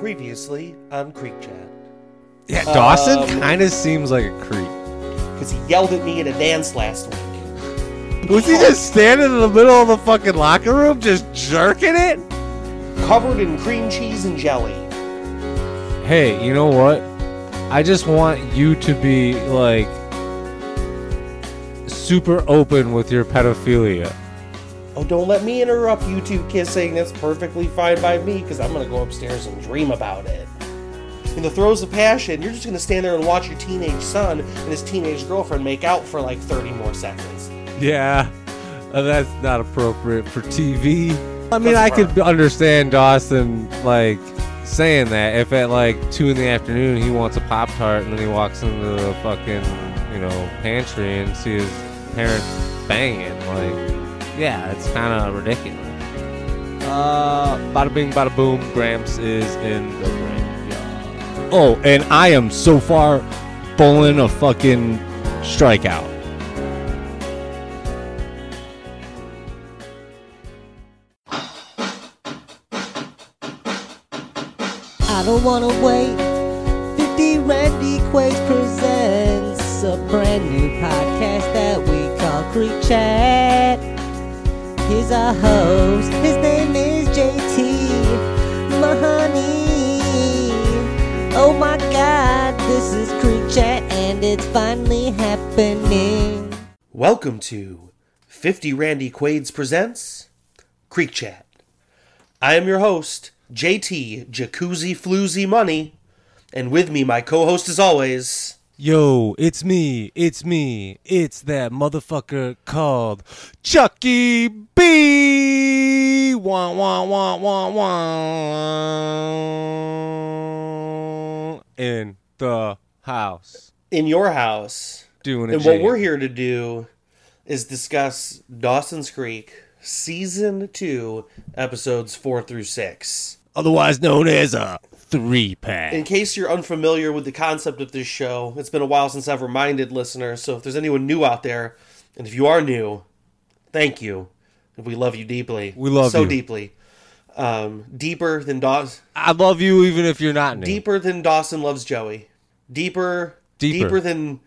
Previously on Creek Chat. Yeah, Dawson Um, kind of seems like a creep. Because he yelled at me at a dance last week. Was he just standing in the middle of the fucking locker room, just jerking it? Covered in cream cheese and jelly. Hey, you know what? I just want you to be like super open with your pedophilia. Oh, don't let me interrupt you two kissing. That's perfectly fine by me because I'm going to go upstairs and dream about it. In the throes of passion, you're just going to stand there and watch your teenage son and his teenage girlfriend make out for like 30 more seconds. Yeah, uh, that's not appropriate for TV. I mean, I could understand Dawson like saying that if at like two in the afternoon he wants a pop tart and then he walks into the fucking you know pantry and sees his parents banging. Like, yeah, it's kind of ridiculous. Uh, bada bing, bada boom. Gramps is in the graveyard. Oh, and I am so far pulling a fucking strikeout. I don't wanna wait. 50 Randy Quaid presents a brand new podcast that we call Creek Chat. Here's our host. His name is JT Mahoney. Oh my god, this is Creek Chat and it's finally happening. Welcome to 50 Randy Quades Presents Creek Chat. I am your host, JT Jacuzzi Floozy Money, and with me, my co host as always, Yo, it's me, it's me, it's that motherfucker called Tzhukie B. Wah, wah, wah, wah, wah. In the house. in your house. Doing a And what jam. we're here to do is discuss Dawson's Creek Season 2, Episodes 4 through 6. Otherwise known as a three pack. In case you're unfamiliar with the concept of this show, it's been a while since I've reminded listeners, so if there's anyone new out there, and if you are new, thank you. We love you deeply. We love so you. deeply. Um, deeper than Dawson. I love you even if you're not new. Deeper than Dawson loves Joey. Deeper. Deeper. Deeper than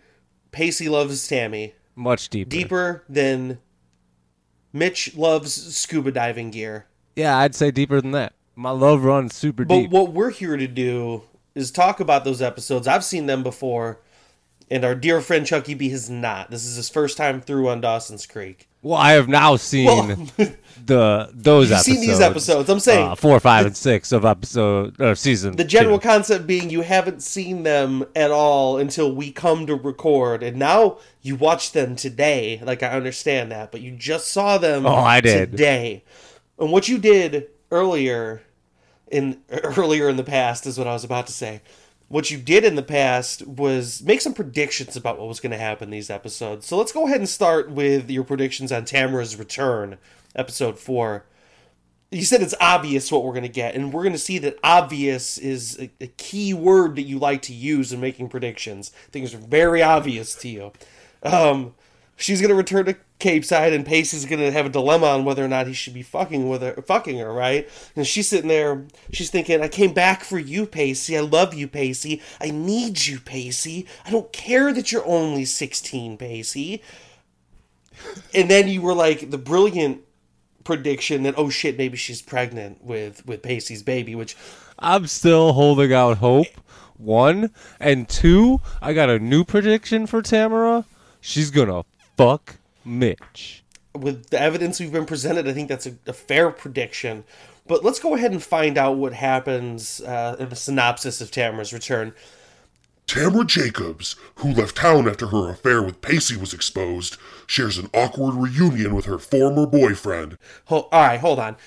Pacey loves Tammy. Much deeper. Deeper than Mitch loves scuba diving gear. Yeah, I'd say deeper than that. My love runs super But deep. But what we're here to do is talk about those episodes. I've seen them before, and our dear friend Tzhukie B has not. This is his first time through on Dawson's Creek. Well, I have now seen Well, the those episodes. seen these episodes. I'm saying uh, four, five, and six of episode or season. the general two. concept being you haven't seen them at all until we come to record, and now you watch them today. Like I understand that, but you just saw them. Oh, I did. today. And what you did earlier in earlier in the past is what I was about to say. What you did in the past was make some predictions about what was going to happen these episodes. So let's go ahead and start with your predictions on Tamara's return, episode four. You said it's obvious what we're going to get, and we're going to see that obvious is a, a key word that you like to use in making predictions. Things are very obvious to you. Um, she's going to return to Capeside, and Pacey's to have a dilemma on whether or not he should be fucking with her, fucking her, right? And she's sitting there, she's thinking, "I came back for you, Pacey. I love you, Pacey. I need you, Pacey. I don't care that you're only 16, Pacey." And then you were like the brilliant prediction that oh shit maybe she's pregnant with with Pacey's baby which I'm still holding out hope. One and two. I got a new prediction for Tamara. She's gonna fuck Mitch. with the evidence we've been presented I think that's a, a fair prediction but let's go ahead and find out what happens uh, in the synopsis of Tamara's return Tamara Jacobs, who left town after her affair with Pacey was exposed, shares an awkward reunion with her former boyfriend. Ho- all right hold on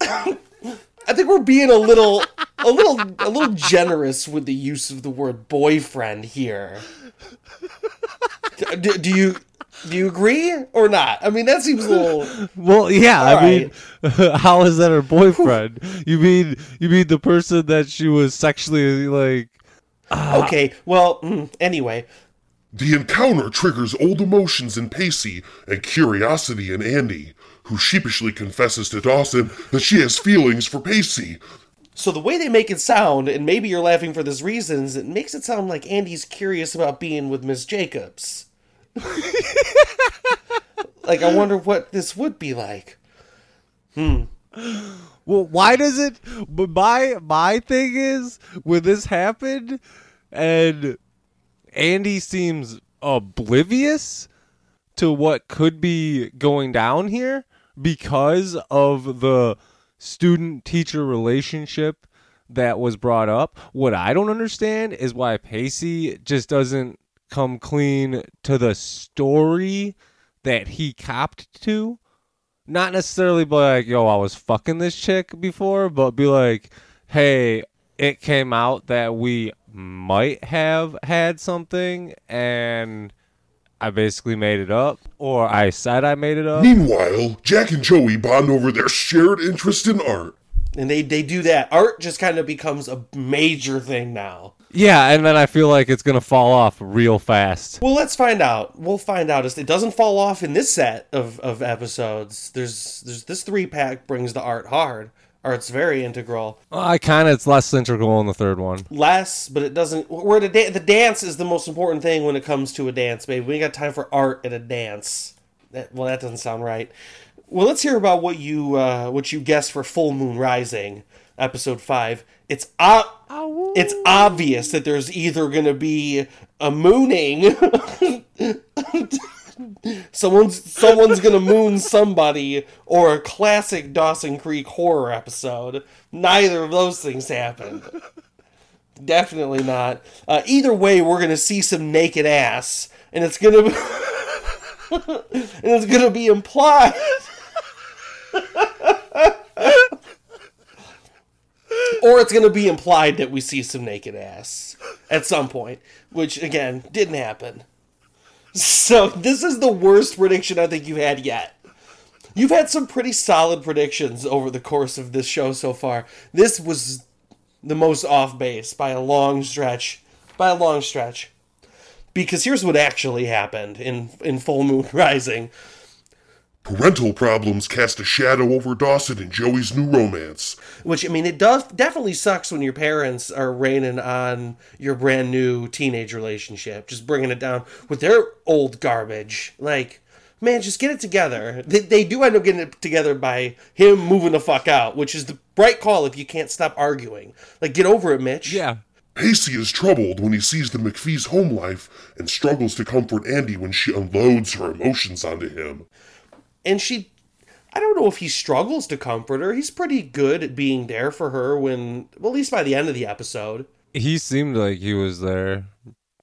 I think we're being a little a little a little generous with the use of the word boyfriend here do, do you do you agree or not I mean that seems a little Well, yeah. All I mean, how is that her boyfriend? you mean you mean the person that she was sexually like? Okay, well, mm, anyway, The encounter triggers old emotions in Pacey and curiosity in Andy, who sheepishly confesses to Dawson that she has feelings for Pacey. So the way they make it sound, and maybe you're laughing for this reason, is it makes it sound like Andy's curious about being with Miss Jacobs. Like I wonder what this would be like. Hmm. Well, why does it? But my my thing is when this happened, and Andy seems oblivious to what could be going down here because of the student teacher relationship that was brought up. What I don't understand is why Pacey just doesn't come clean to the story that he copped to not necessarily be like, yo, I was fucking this chick before, but be like, hey, it came out that we might have had something and I basically made it up, or I said I made it up. Meanwhile, Jack and Joey bond over their shared interest in art. And they, they do that. Art just kind of becomes a major thing now. Yeah, and then I feel like it's gonna fall off real fast. Well, let's find out. We'll find out. It doesn't fall off in this set of, of episodes. There's there's this three pack brings the art hard. Art's very integral. I kind of it's less integral in the third one. Less, but it doesn't. We're at a da- the dance is the most important thing when it comes to a dance, baby. We ain't got time for art at a dance. That, well, that doesn't sound right. Well, let's hear about what you uh, what you guessed for Full Moon Rising, episode five. It's o- it's obvious that there's either gonna be a mooning. someone's someone's gonna moon somebody or a classic Dawson Creek horror episode. Neither of those things happened. Definitely not. Uh, either way, we're gonna see some naked ass, and it's gonna be, and it's gonna be implied. or it's gonna be implied that we see some naked ass at some point, which again didn't happen. So this is the worst prediction I think you've had yet. You've had some pretty solid predictions over the course of this show so far. This was the most off base by a long stretch. By a long stretch. Because here's what actually happened in in Full Moon Rising. Parental problems cast a shadow over Dawson and Joey's new romance. Which I mean, it does definitely sucks when your parents are raining on your brand new teenage relationship, just bringing it down with their old garbage. Like, man, just get it together. They, they do end up getting it together by him moving the fuck out, which is the right call if you can't stop arguing. Like, get over it, Mitch. Yeah. Pacey is troubled when he sees the McPhee's home life and struggles to comfort Andy when she unloads her emotions onto him. And she I don't know if he struggles to comfort her. He's pretty good at being there for her when well, at least by the end of the episode. He seemed like he was there.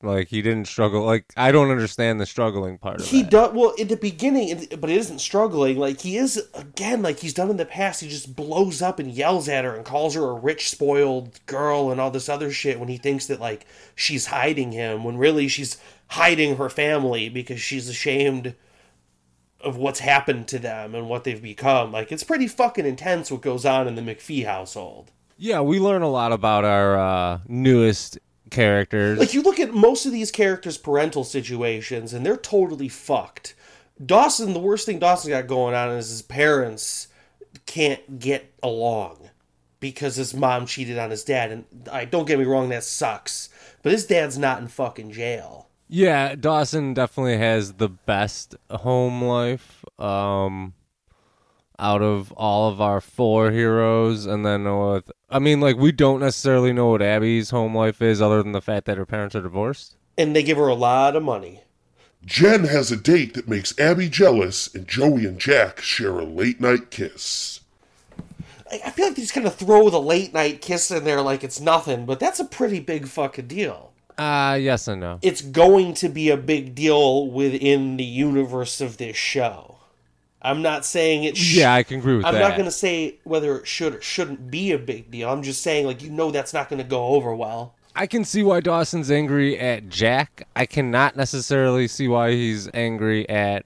Like he didn't struggle. Like I don't understand the struggling part of He that. does well in the beginning, but it isn't struggling. Like he is again, like he's done in the past. He just blows up and yells at her and calls her a rich, spoiled girl and all this other shit when he thinks that like she's hiding him when really she's hiding her family because she's ashamed of what's happened to them and what they've become. Like it's pretty fucking intense what goes on in the McPhee household. Yeah, we learn a lot about our uh, newest characters. Like you look at most of these characters' parental situations, and they're totally fucked. Dawson, the worst thing Dawson's got going on is his parents can't get along because his mom cheated on his dad. And I don't get me wrong, that sucks. But his dad's not in fucking jail. Yeah, Dawson definitely has the best home life um out of all of our four heroes and then with I mean like we don't necessarily know what Abby's home life is other than the fact that her parents are divorced. And they give her a lot of money. Jen has a date that makes Abby jealous, and Joey and Jack share a late night kiss. I I feel like they just kind of throw the late night kiss in there like it's nothing, but that's a pretty big fucking deal. Uh yes and no. it's going to be a big deal within the universe of this show. I'm not saying it. Sh- Yeah, I can agree with I'm that. not going to say whether it should or shouldn't be a big deal. I'm just saying, like, you know, that's not going to go over well. I can see why Dawson's angry at Jack. I cannot necessarily see why he's angry at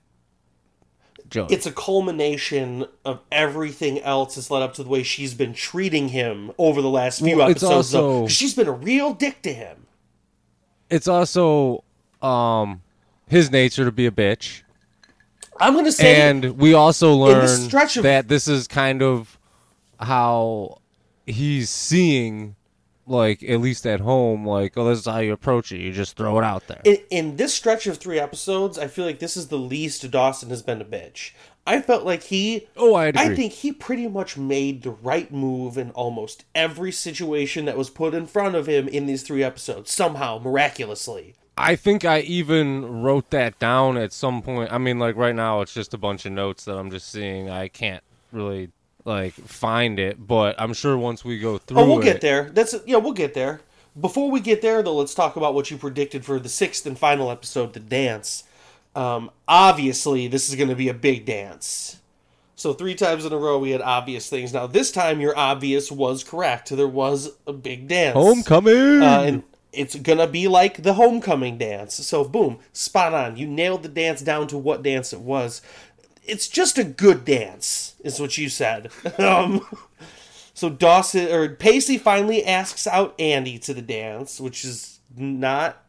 Joey. It's a culmination of everything else that's led up to the way she's been treating him over the last few Well, it's episodes. though. also- she's been a real dick to him. It's also um his nature to be a bitch. I'm going to say and we also learn of- that this is kind of how he's seeing like at least at home like oh this is how you approach it you just throw it out there in, in this stretch of three episodes, I feel like this is the least Dawson has been a bitch. I felt like he. oh i agree I think he pretty much made the right move in almost every situation that was put in front of him in these three episodes, somehow, miraculously. I think I even wrote that down at some point. I mean, like right now, it's just a bunch of notes that I'm just seeing. I can't really like find it, but I'm sure once we go through Oh, we'll it, get there. That's yeah, we'll get there. Before we get there, though, let's talk about what you predicted for the sixth and final episode, the dance. Um, obviously, this is going to be a big dance. So three times in a row, we had obvious things. Now this time, your obvious was correct. There was a big dance. homecoming. Uh, and it's gonna be like the homecoming dance. So boom, spot on. You nailed the dance down to what dance it was. It's just a good dance, is what you said. um, so Dawson or Pacey finally asks out Andy to the dance, which is not.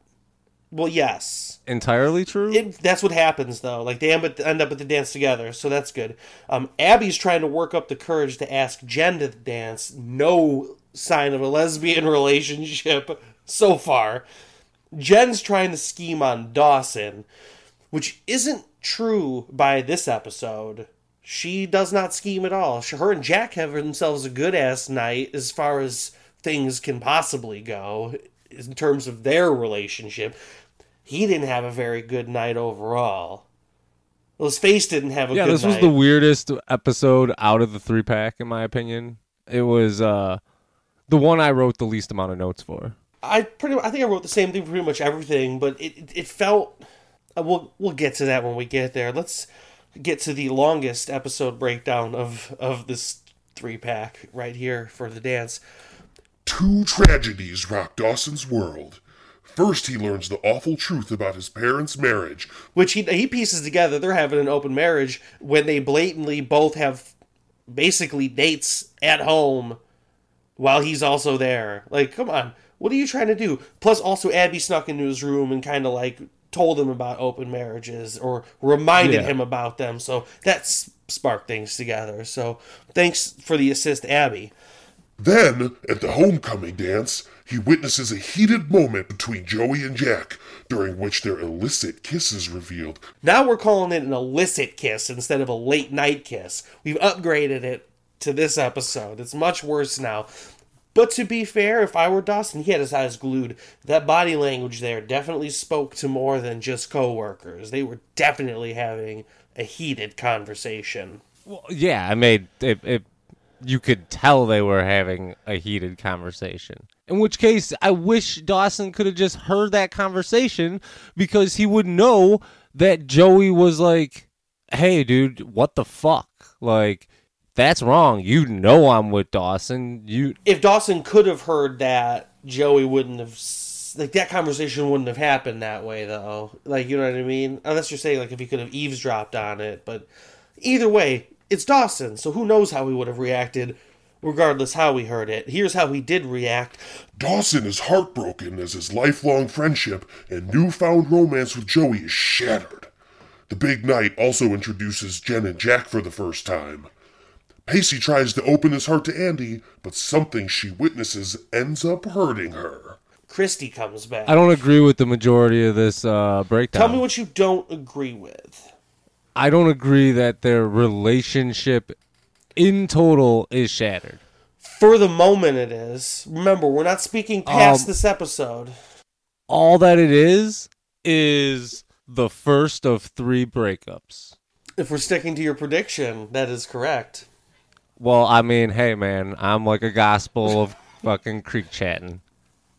Well, yes, Entirely true. it, that's what happens though. Like they end up, end up at the dance together, so that's good. Um, Abby's trying to work up the courage to ask Jen to the dance. No sign of a lesbian relationship so far. Jen's trying to scheme on Dawson, which isn't true by this episode. She does not scheme at all. She- Her and Jack have themselves a good ass night as far as things can possibly go in terms of their relationship. He didn't have a very good night overall. Well, his face didn't have a good yeah, this was the weirdest episode out of the three pack, in my opinion. It was uh the one I wrote the least amount of notes for. I pretty I think I wrote the same thing for pretty much everything, but it it, it felt uh, we'll we'll get to that when we get there. Let's get to the longest episode breakdown of of this three pack right here for the dance. Two tragedies rock Dawson's world. First, he learns the awful truth about his parents' marriage, Which he he pieces together. They're having an open marriage when they blatantly both have basically dates at home while he's also there. Like, come on, what are you trying to do? Plus, also Abby snuck into his room and kind of like told him about open marriages or reminded Yeah. him about them. So that's sparked things together. So thanks for the assist, Abby. Then, at the homecoming dance, he witnesses a heated moment between Joey and Jack, during which their illicit kiss is revealed. Now we're calling it an illicit kiss instead of a late night kiss. We've upgraded it to this episode. It's much worse now. But to be fair, if I were Dawson, he had his eyes glued. That body language there definitely spoke to more than just coworkers. They were definitely having a heated conversation. Well, yeah, I made it, it. You could tell they were having a heated conversation. In which case, I wish Dawson could have just heard that conversation because he would know that Joey was like, "Hey, dude, what the fuck? Like, that's wrong. You know I'm with Dawson. You If Dawson could have heard that, Joey wouldn't have. Like, that conversation wouldn't have happened that way, though. Like, you know what I mean? Unless you're saying, like, if he could have eavesdropped on it. But either way, it's Dawson, so who knows how he would have reacted, regardless how he heard it. Here's how he did react. Dawson is heartbroken as his lifelong friendship and newfound romance with Joey is shattered. The big night also introduces Jen and Jack for the first time. Pacey tries to open his heart to Andy, but something she witnesses ends up hurting her. Christy comes back. I don't agree with the majority of this uh, breakdown. Tell me what you don't agree with. I don't agree that their relationship in total is shattered. For the moment, it is. Remember, we're not speaking past Um, this episode. All that it is is the first of three breakups. If we're sticking to your prediction, that is correct. Well, I mean, hey man, I'm like a gospel of fucking creek chatting.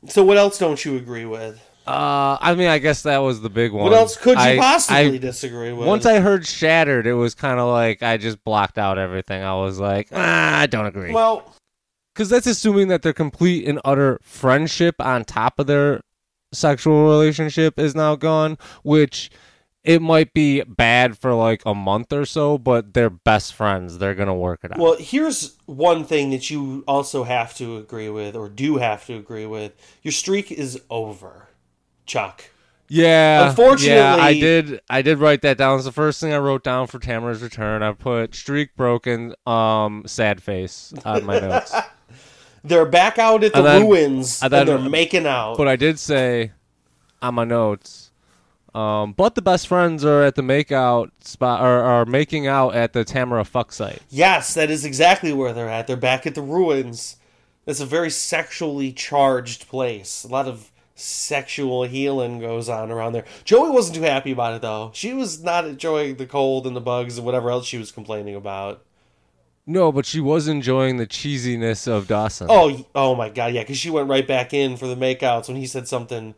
So, what else don't you agree with? Uh, I mean, I guess that was the big one. What else could you I- possibly I- disagree with? Once I heard shattered, it was kind of like I just blocked out everything. I was like, ah, I don't agree. well, Because that's assuming that their complete and utter friendship on top of their sexual relationship is now gone, which it might be bad for like a month or so, but they're best friends. They're going to work it out. well, here's one thing that you also have to agree with, or do have to agree with. Your streak is over, Chuck. yeah. unfortunately- yeah, I did I did write that down. It's the first thing I wrote down for Tamara's return. I put streak broken, um, sad face on my notes. They're back out at the And then- ruins and and, they're making out. But I did say on my notes, um, but the best friends are at the makeout spot or are making out at the Tamara fuck site. yes, that is exactly where they're at. They're back at the ruins. It's a very sexually charged place. A lot of sexual healing goes on around there. Joey wasn't too happy about it though. She was not enjoying the cold and the bugs and whatever else she was complaining about. No, but she was enjoying the cheesiness of Dawson. Oh, oh my god, yeah, because she went right back in for the makeouts when he said something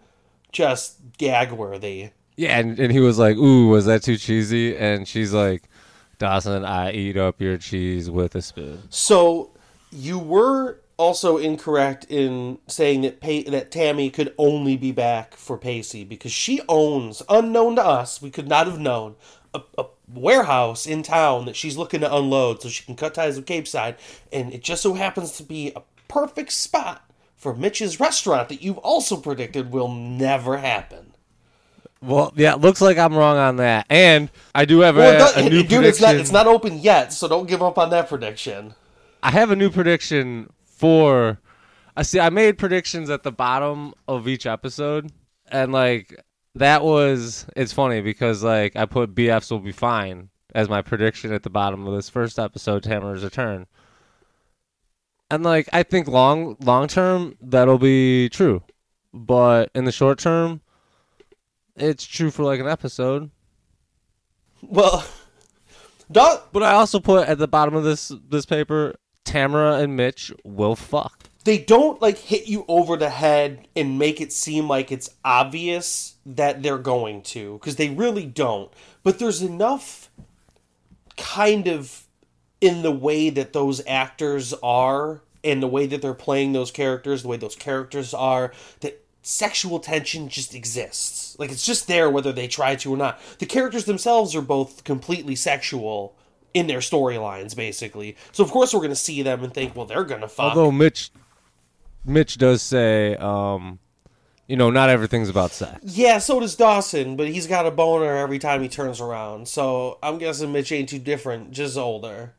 just gag worthy. Yeah, and, and he was like, "Ooh, was that too cheesy?" And she's like, "Dawson, I eat up your cheese with a spoon." So you were also incorrect in saying that pa- that Tammy could only be back for Pacey because she owns, unknown to us, we could not have known, a, a warehouse in town that she's looking to unload so she can cut ties with Capeside, and it just so happens to be a perfect spot for Mitch's restaurant that you've also predicted will never happen. Well, yeah, looks like I'm wrong on that, and I do have Well, a, a new dude, it's not prediction. it's not open yet, so don't give up on that prediction. I have a new prediction for. I see. I made predictions at the bottom of each episode, and like that was. It's funny because like I put BFs will be fine as my prediction at the bottom of this first episode, Tamara's return, and like I think long long term that'll be true, but in the short term, it's true for like an episode. Well, don't But I also put at the bottom of this this paper, Tamara and Mitch will fuck. they don't like hit you over the head and make it seem like it's obvious that they're going to because they really don't. But there's enough kind of in the way that those actors are and the way that they're playing those characters the way those characters are that sexual tension just exists. Like it's just there whether they try to or not. The characters themselves are both completely sexual in their storylines basically so of course we're going to see them and think well they're going to fuck Although Mitch Mitch does say, um, you know, not everything's about sex. Yeah, so does Dawson, but he's got a boner every time he turns around. So I'm guessing Mitch ain't too different, just older.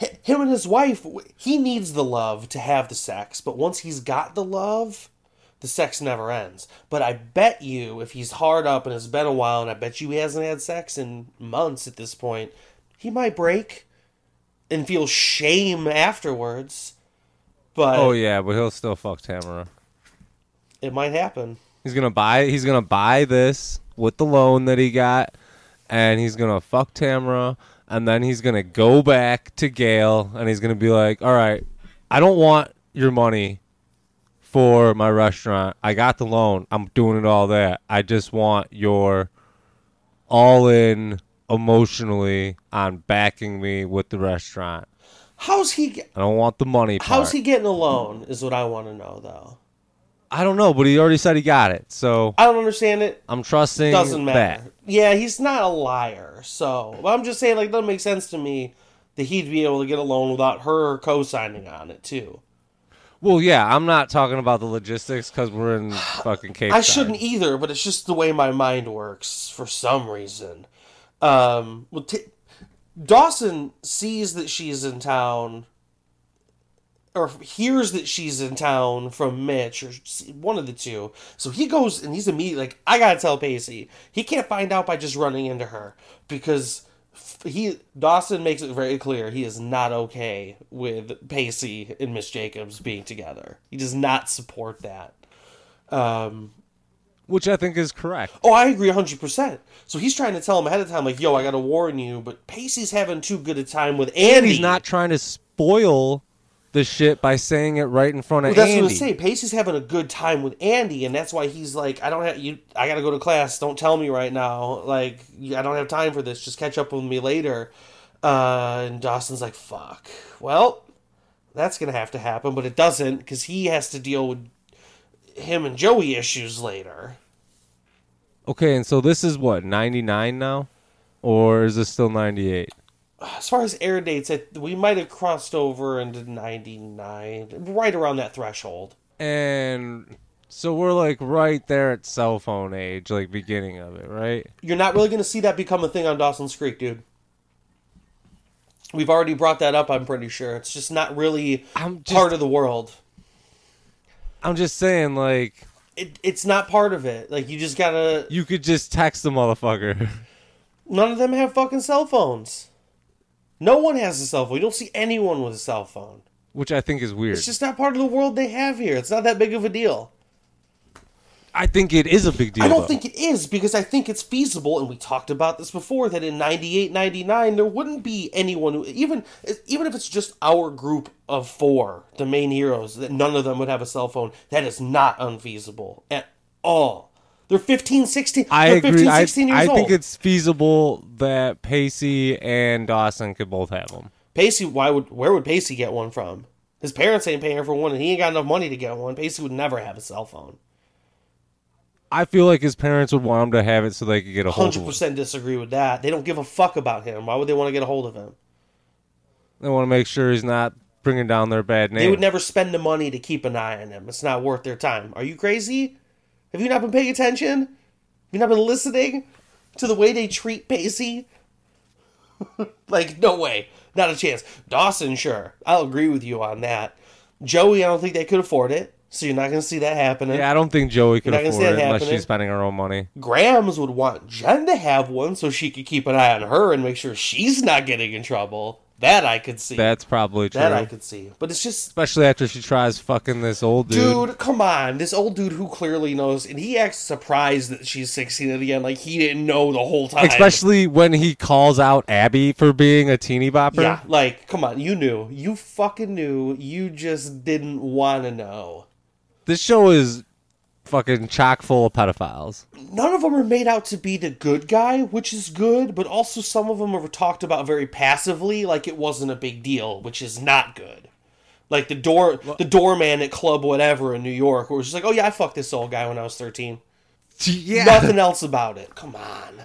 H- Him and his wife, he needs the love to have the sex, but once he's got the love, the sex never ends. But I bet you, if he's hard up and it's been a while, and I bet you he hasn't had sex in months at this point, he might break and feel shame afterwards. But Oh yeah, but he'll still fuck Tamara. it might happen. He's gonna buy. He's gonna buy this with the loan that he got, and he's gonna fuck Tamara, and then he's gonna go back to Gail, and he's gonna be like, "All right, I don't want your money for my restaurant. I got the loan. I'm doing it all there. I just want your all in emotionally on backing me with the restaurant. How's he? ge- I don't want the money part. How's he getting a loan? Is what I want to know, though. I don't know, but he already said he got it, so I don't understand it. I'm trusting Doesn't matter. that. Yeah, he's not a liar. So but I'm just saying, like, it doesn't make sense to me that he'd be able to get a loan without her co-signing on it too. Well, yeah, I'm not talking about the logistics because we're in fucking Cape. I shouldn't either, but it's just the way my mind works for some reason. Um, well, t- Dawson sees that she's in town, or hears that she's in town from Mitch, or one of the two. So he goes and he's immediately like, "I gotta tell Pacey." He can't find out by just running into her because he Dawson makes it very clear he is not okay with Pacey and Miss Jacobs being together. He does not support that. Um, which I think is correct. Oh, I agree 100%. So he's trying to tell him ahead of time, like, yo, I got to warn you, but Pacey's having too good a time with Andy. And he's not trying to spoil the shit by saying it right in front of Well, that's Andy. what I say. Pacey's having a good time with Andy, and that's why he's like, I don't have you. I got to go to class. Don't tell me right now. Like, I don't have time for this. Just catch up with me later. Uh, and Dawson's like, fuck. Well, that's gonna have to happen, but it doesn't because he has to deal with him and Joey issues later. Okay, and so this is what 99 now, or is this still 98? as far as air dates, we might have crossed over into 99, right around that threshold. And so we're like right there at cell phone age, like beginning of it, right? You're not really going to see that become a thing on Dawson's Creek, dude. We've already brought that up. I'm pretty sure it's just not really just, part of the world. I'm just saying, like, It, it's not part of it. Like you just gotta. you could just text the motherfucker. None of them have fucking cell phones. No one has a cell phone. You don't see anyone with a cell phone. Which I think is weird. It's just not part of the world they have here. It's not that big of a deal. I think it is a big deal. I don't though. think it is because I think it's feasible, and we talked about this before that in 98, 99, there wouldn't be anyone who, even even if it's just our group of four, the main heroes, that none of them would have a cell phone. That is not unfeasible at all. They're 15, 16. I they're agree. 15, I, 16 years I old. think it's feasible that Pacey and Dawson could both have them. Pacey, why would where would Pacey get one from? His parents ain't paying for one, and he ain't got enough money to get one. Pacey would never have a cell phone. I feel like his parents would want him to have it so they could get a hold of him. 100% disagree with that. They don't give a fuck about him. Why would they want to get a hold of him? They want to make sure he's not bringing down their bad name. They would never spend the money to keep an eye on him. It's not worth their time. Are you crazy? Have you not been paying attention? Have you not been listening to the way they treat Pacey? like, no way. Not a chance. Dawson, sure. I'll agree with you on that. Joey, I don't think they could afford it. So you're not going to see that happening. Yeah, I don't think Joey could You're not gonna see afford it unless she's spending her own money. Grams would want Jen to have one so she could keep an eye on her and make sure she's not getting in trouble. That I could see. That's probably true. that I could see. But it's just Especially after she tries fucking this old dude. Dude, come on. This old dude who clearly knows, and he acts surprised that she's 16 at the end, like he didn't know the whole time. Especially when he calls out Abby for being a teeny bopper. Yeah, like, come on. You knew. You fucking knew. You just didn't want to know. This show is fucking chock full of pedophiles. None of them are made out to be the good guy, which is good, but also some of them are talked about very passively, like it wasn't a big deal, which is not good. Like the door, the doorman at Club Whatever in New York, where was just like, oh yeah, I fucked this old guy when I was 13. Yeah. Nothing else about it. Come on.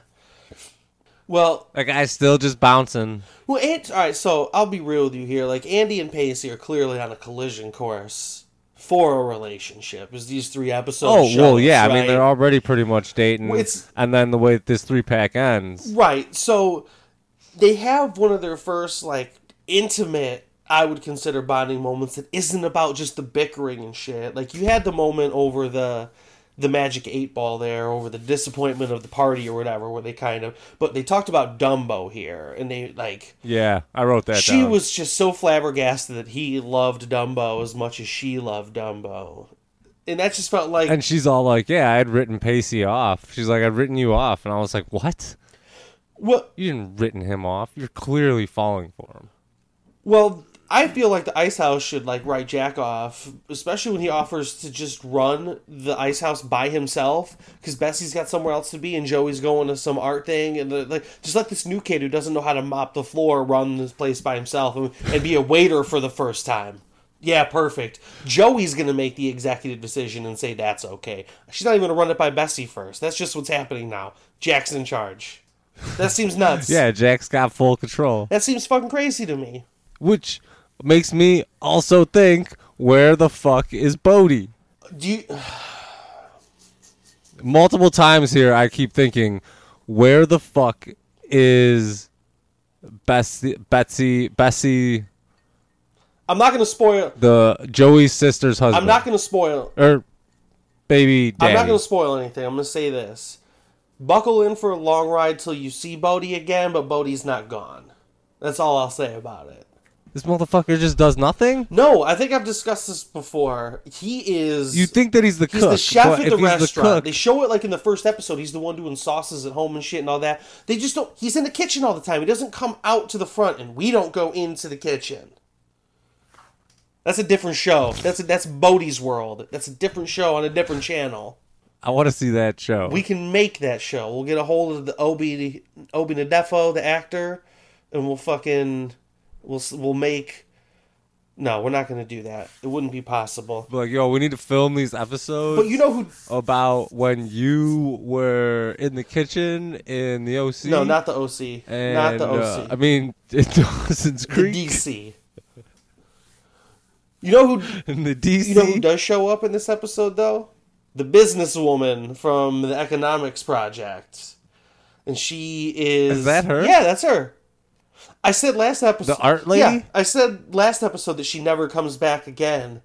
Well, That guy's still just bouncing. well, it's all right. So I'll be real with you here. Like Andy and Pacey are clearly on a collision course for a relationship. Is these three episodes? Oh, show well, yeah. I mean, they're already pretty much dating. It's- and then the way this three pack ends. right. So they have one of their first like intimate. I would consider bonding moments that isn't about just the bickering and shit. Like you had the moment over the the magic eight ball there over the disappointment of the party or whatever where they kind of but they talked about dumbo here and they like Yeah, I wrote that she down. was just so flabbergasted that he loved Dumbo as much as she loved Dumbo. And that just felt like And she's all like, "Yeah, I had written Pacey off." She's like, "I'd written you off," and I was like, "What? well, You didn't written him off. You're clearly falling for him." well, I feel like the ice house should like write Jack off, especially when he offers to just run the ice house by himself because Bessie's got somewhere else to be and Joey's going to some art thing and like just let this new kid who doesn't know how to mop the floor run this place by himself and, and be a waiter for the first time. Yeah, perfect. Joey's gonna make the executive decision and say that's okay. She's not even gonna run it by Bessie first. That's just what's happening now. Jack's in charge. That seems nuts. Yeah, Jack's got full control, That seems fucking crazy to me. which makes me also think, where the fuck is Bodie? Do you Multiple times here, I keep thinking, where the fuck is Bessie? Betsy, Bessie, I'm not gonna spoil the Joey's sister's husband. I'm not gonna spoil or baby daddy. I'm not gonna spoil anything. I'm gonna say this. Buckle in for a long ride till you see Bodie again, but Bodie's not gone. That's all I'll say about it. This motherfucker just does nothing. No, I think I've discussed this before. He is You think that he's the cook? He's cook? the chef at the restaurant. The cook, They show it like in the first episode. He's the one doing sauces at home and shit and all that. They just don't. He's in the kitchen all the time. He doesn't come out to the front, and we don't go into the kitchen. That's a different show. That's a, that's Bodie's World. That's a different show on a different channel. I want to see that show. We can make that show. We'll get a hold of the Obi Obi Ndefo, the actor, and we'll fucking we'll we'll make. No, we're not going to do that. It wouldn't be possible. Be like, yo, we need to film these episodes. But you know who? about when you were in the kitchen in the OC. No, not the OC. and, not the uh, OC. I mean, in Dawson's the Creek DC. You know who? in the DC. You know who does show up in this episode though? The businesswoman from the Economics Project, and she is. Is that her? Yeah, that's her. I said last episode. The art lady? Yeah, I said last episode that she never comes back again.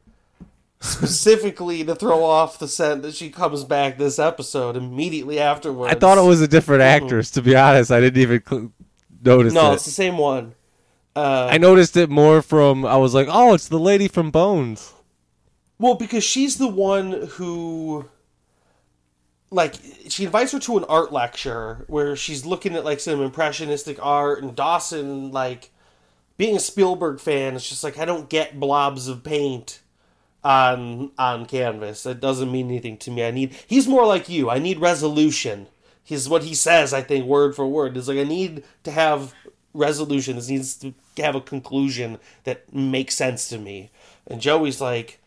Specifically to throw off the scent that she comes back this episode immediately afterwards. I thought it was a different actress. To be honest, I didn't even cl- notice No, it. it's the same one. Uh, I noticed it more from. I was like, oh, it's the lady from Bones. Well, because she's the one who, like, she invites her to an art lecture where she's looking at like some impressionistic art, and Dawson, like, being a Spielberg fan, it's just like I don't get blobs of paint on on canvas. It doesn't mean anything to me. I need. He's more like you. I need resolution. He's what he says. I think word for word is like I need to have resolution. This needs to have a conclusion that makes sense to me. And Joey's like.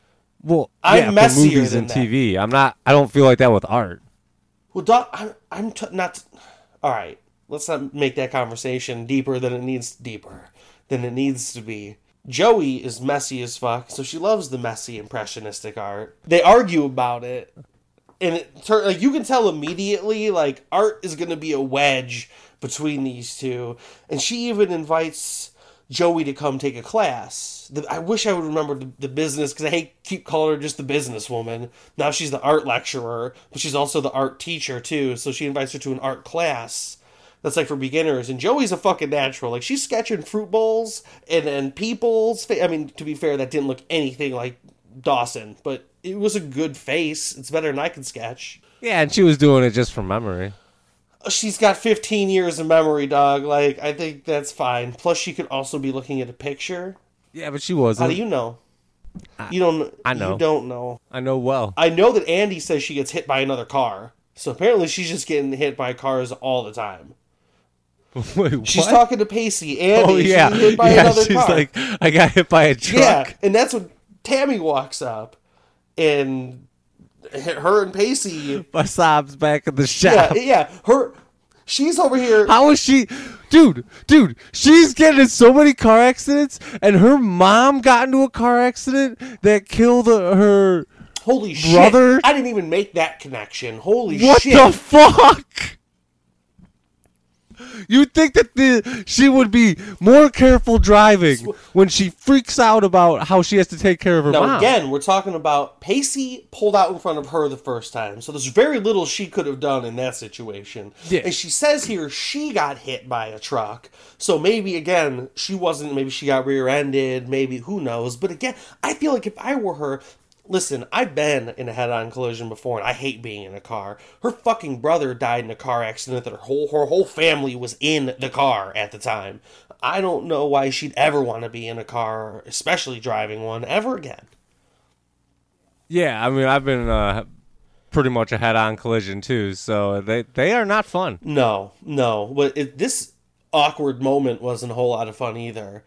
Well, I'm yeah, messier movies than and that. TV. I'm not. I don't feel like that with art. Well, Doc, I'm, I'm t- not. All right, let's not make that conversation deeper than it needs deeper than it needs to be. Joey is messy as fuck, so she loves the messy impressionistic art. They argue about it, and it like you can tell immediately like art is gonna be a wedge between these two, and she even invites Joey to come take a class. The, I wish I would remember the, the business because I hate keep calling her just the businesswoman. Now she's the art lecturer, but she's also the art teacher too. So she invites her to an art class that's like for beginners. And Joey's a fucking natural. Like she's sketching fruit bowls and and people's. Fa- I mean, to be fair, that didn't look anything like Dawson, but it was a good face. It's better than I can sketch. Yeah, and she was doing it just from memory. She's got 15 years of memory, dog. Like I think that's fine. Plus, she could also be looking at a picture. Yeah, but she wasn't. How do you know? You don't. I know. You don't know. I know well. I know that Andy says she gets hit by another car. So apparently, she's just getting hit by cars all the time. Wait, She's talking to Pacey. Andy, Oh yeah, by yeah. another She's car. like, I got hit by a truck. yeah, and that's when Tammy walks up, and her and Pacey. My sob's back in the shop. yeah. yeah. Her, she's over here. How is she, dude? Dude, she's getting in so many car accidents, and her mom got into a car accident that killed her. Holy shit! Brother? I didn't even make that connection. Holy What shit! the fuck? You'd think that the she would be more careful driving when she freaks out about how she has to take care of her Now mom. again, we're talking about Pacey pulled out in front of her the first time, so there's very little she could have done in that situation. Yeah. And she says here she got hit by a truck, so maybe again she wasn't. Maybe she got rear-ended. Maybe who knows? But again, I feel like if I were her. Listen, I've been in a head-on collision before, and I hate being in a car. Her fucking brother died in a car accident that her whole her whole family was in the car at the time. I don't know why she'd ever want to be in a car, especially driving one, ever again. Yeah, I mean, I've been uh, pretty much a head-on collision too, so they they are not fun. No, no. But it, this awkward moment wasn't a whole lot of fun either,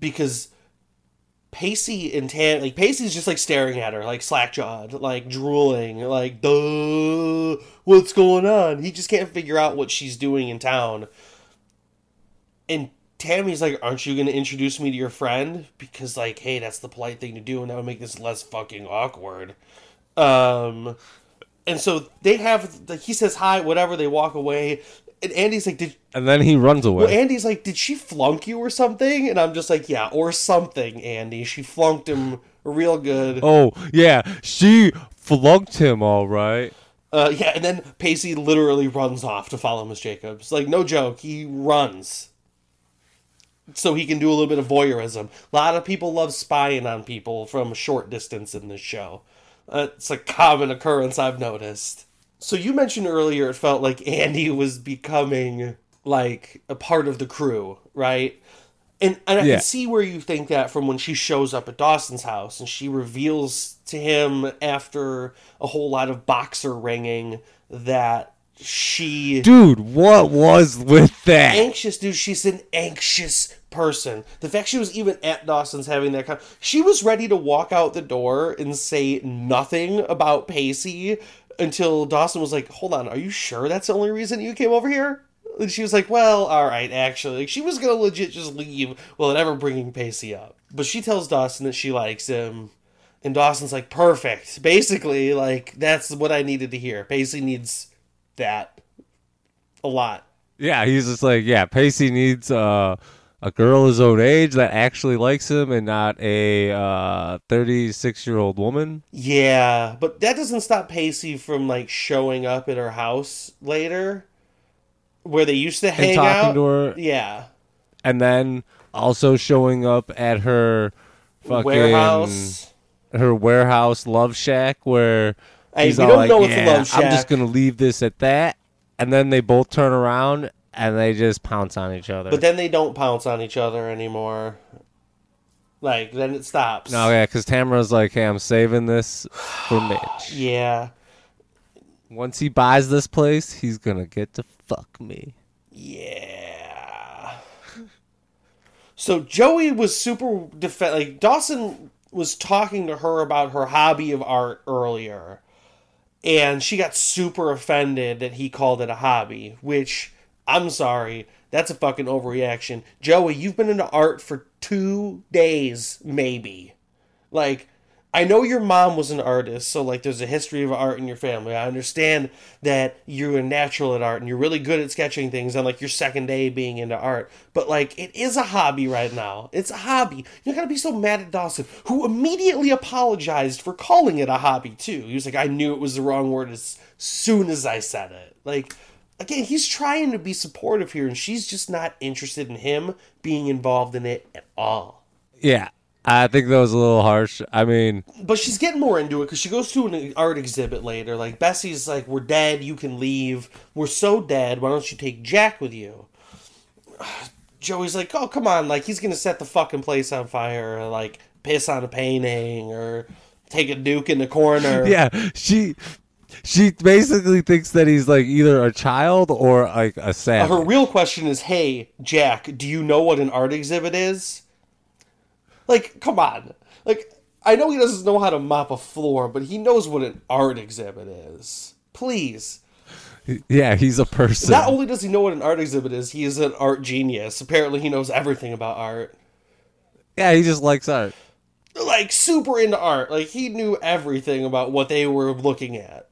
because Pacey and Tam, like Pacey's just like staring at her, like slackjawed, like drooling, like duh, what's going on? He just can't figure out what she's doing in town. And Tammy's like, "Aren't you to introduce me to your friend?" Because like, hey, that's the polite thing to do, and that would make this less fucking awkward. Um, and so they have, like, he says hi, whatever. They walk away, and Andy's like, "Did And then he runs away. well, Andy's like, did she flunk you or something? And I'm just like, yeah, or something, Andy. She flunked him real good. oh yeah, she flunked him all right. Uh, yeah, and then Pacey literally runs off to follow Miss Jacobs. Like, no joke, he runs. So he can do a little bit of voyeurism. A lot of people love spying on people from a short distance in this show. Uh, it's a common occurrence I've noticed. So you mentioned earlier it felt like Andy was becoming like a part of the crew, right? And, and I Yeah. can see where you think that from when she shows up at Dawson's house and she reveals to him after a whole lot of boxer ringing that she Dude, what was with that? anxious dude she's an anxious person the fact she was even at dawson's having that con- she was ready to walk out the door and say nothing about pacey until dawson was like hold on are you sure that's the only reason you came over here? And she was like well all right actually. Like, she was gonna legit just leave without ever bringing pacey up. But she tells dawson that she likes him. And dawson's like perfect. Basically like that's what i needed to hear. Pacey needs that a lot. Yeah, he's just like, yeah, Pacey needs uh a girl his own age that actually likes him and not a uh, 36 year old woman. Yeah, but that doesn't stop Pacey from like showing up at her house later, where they used to And hang talking out. to her, Yeah, and then also showing up at her fucking warehouse. her warehouse love shack where Hey, he's we all don't like, know it's a "Yeah, I'm just gonna leave this at that, and then they both turn around and they just pounce on each other. But then they don't pounce on each other anymore. Like then it stops. no, yeah, because Tamara's like, "Hey, I'm saving this for Mitch. Yeah. Once he buys this place, he's gonna get to fuck me." Yeah. So Joey was super def- like Dawson was talking to her about her hobby of art earlier. And she got super offended that he called it a hobby, which I'm sorry, that's a fucking overreaction. Joey, you've been into art for 2 days maybe. Like I know your mom was an artist, so like there's a history of art in your family. I understand that you're a natural at art and you're really good at sketching things on like your second day being into art. But like it is a hobby right now. It's a hobby. You gotta be so mad at Dawson, who immediately apologized for calling it a hobby too. He was like, I knew it was the wrong word as soon as I said it. Like again, he's trying to be supportive here, and she's just not interested in him being involved in it at all. Yeah, I think that was a little harsh. I mean, but she's getting more into it because she goes to an art exhibit later. Like Bessie's like, "We're dead. You can leave. We're so dead. Why don't you take Jack with you?" Joey's like, "Oh, come on! Like he's gonna set the fucking place on fire, or like piss on a painting, or take a duke in the corner." yeah, she she basically thinks that he's like either a child or like a uh, savage. Her real question is, "Hey, Jack, do you know what an art exhibit is?" Like, come on. Like, I know he doesn't know how to mop a floor, but he knows what an art exhibit is. Please. yeah, he's a person. Not only does he know what an art exhibit is, he is an art genius. Apparently, he knows everything about art. yeah, he just likes art. Like, super into art. Like, he knew everything about what they were looking at.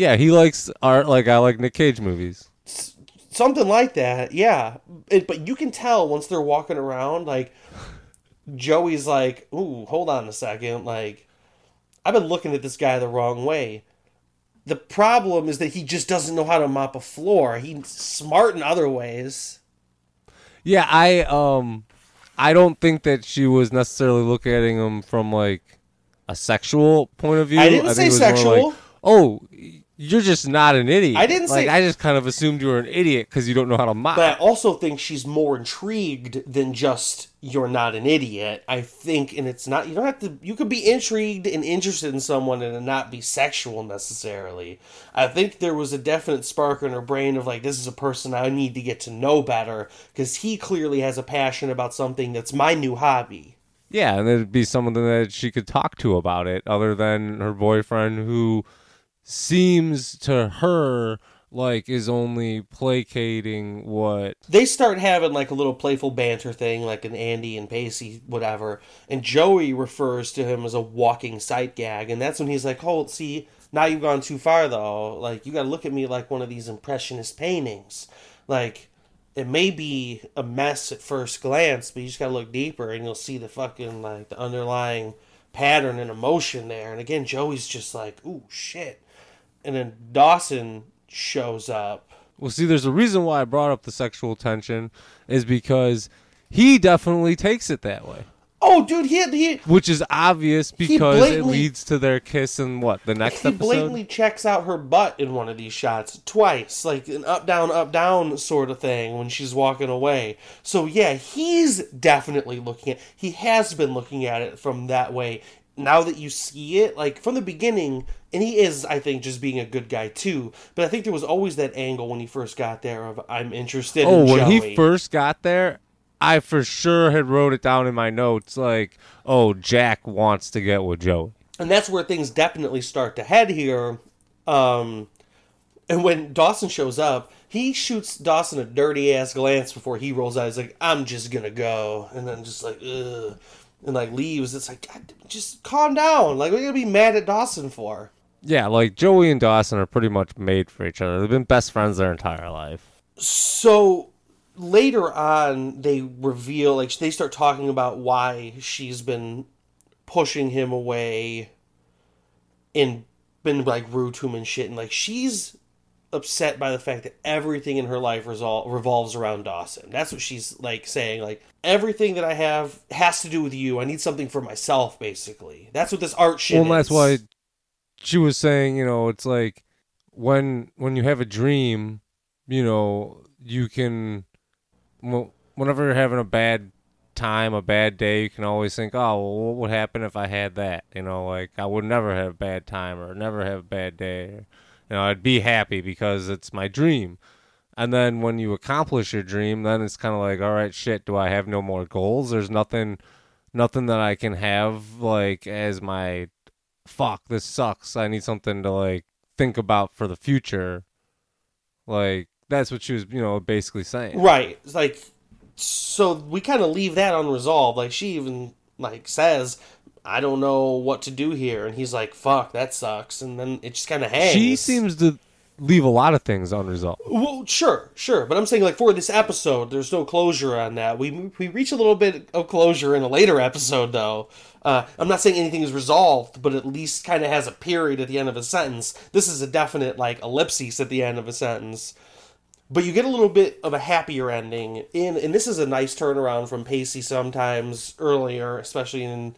Yeah, he likes art like I like Nick Cage movies. Something like that, yeah. It, but you can tell once they're walking around, like, Joey's like, ooh, hold on a second. Like, I've been looking at this guy the wrong way. The problem is that he just doesn't know how to mop a floor. He's smart in other ways. Yeah, I um I don't think that she was necessarily looking at him from like a sexual point of view. I didn't think say it was more sexual. Like, oh, you're just not an idiot. I didn't like say- I just kind of assumed you were an idiot because you don't know how to mop. But I also think she's more intrigued than just you're not an idiot. I think, and it's not, you don't have to, you could be intrigued and interested in someone and not be sexual necessarily. I think there was a definite spark in her brain of like, this is a person I need to get to know better because he clearly has a passion about something that's my new hobby. Yeah, and it'd be someone that she could talk to about it, other than her boyfriend, who seems to her like is only placating what. they start having like a little playful banter thing, like an Andie and Pacey, whatever. And Joey refers to him as a walking sight gag, and that's when he's like, hold see, now you've gone too far, though. Like, you got to look at me like one of these impressionist paintings. Like, it may be a mess at first glance, but you just got to look deeper, and you'll see the fucking like the underlying pattern and emotion there. And again, Joey's just like, "Ooh, shit," and then Dawson shows up. Well, see, there's a reason why I brought up the sexual tension, is because he definitely takes it that way, Oh, dude, he had, he which is obvious because it leads to their kiss and what the next he episode. blatantly checks out her butt in one of these shots twice, like an up down up down sort of thing when she's walking away. So yeah, he's definitely looking at. He has been looking at it from that way. Now that you see it, like from the beginning, and he is, I think, just being a good guy too. But I think there was always that angle when he first got there of I'm interested. Oh, in when Joey. he first got there, I for sure had wrote it down in my notes like, "Oh, Jack wants to get with Joey." and that's where things definitely start to head here. Um, and when Dawson shows up, he shoots Dawson a dirty ass glance before he rolls out. He's like, "I'm just gonna go," and then just like, ugh, and like leaves. It's like, God, just calm down. Like, what are you gonna be mad at Dawson for? Yeah, like Joey and Dawson are pretty much made for each other. They've been best friends their entire life. So later on they reveal like they start talking about why she's been pushing him away and been like rude to him and shit and like she's upset by the fact that everything in her life resol- revolves around Dawson. That's what she's like saying like everything that I have has to do with you. I need something for myself basically. That's what this art shit Well, and that's why she was saying, you know, it's like when when you have a dream, you know, you can whenever you're having a bad time, a bad day, you can always think, oh, well, what would happen if I had that? You know, like I would never have a bad time or never have a bad day. You know, I'd be happy because it's my dream. And then when you accomplish your dream, then it's kind of like, all right, shit, do I have no more goals? There's nothing nothing that I can have like as my fuck, this sucks. I need something to like think about for the future. Like that's what she was, you know, basically saying. Right. It's like so we kind of leave that unresolved. Like she even like says, "I don't know what to do here," and he's like, "Fuck, that sucks." And then it just kind of hangs. She seems to leave a lot of things unresolved. Well, sure, sure, but I'm saying like for this episode, there's no closure on that. We we reach a little bit of closure in a later episode, though. Uh, I'm not saying anything is resolved, but at least kind of has a period at the end of a sentence. This is a definite like ellipsis at the end of a sentence. But you get a little bit of a happier ending in, and this is a nice turnaround from Pacey sometimes earlier, especially in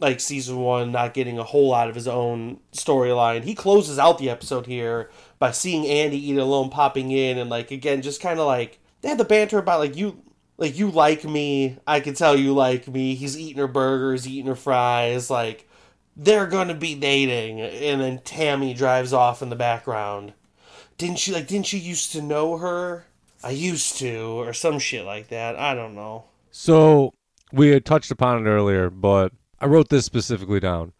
like season one, not getting a whole lot of his own storyline. He closes out the episode here by seeing Andie eat alone, popping in, and like again, just kind of like they had the banter about like you, like you like me. I can tell you like me. He's eating her burgers, eating her fries. Like they're gonna be dating, and then Tammy drives off in the background. Didn't you like? Didn't you used to know her? I used to, or some shit like that. I don't know. So we had touched upon it earlier, but I wrote this specifically down.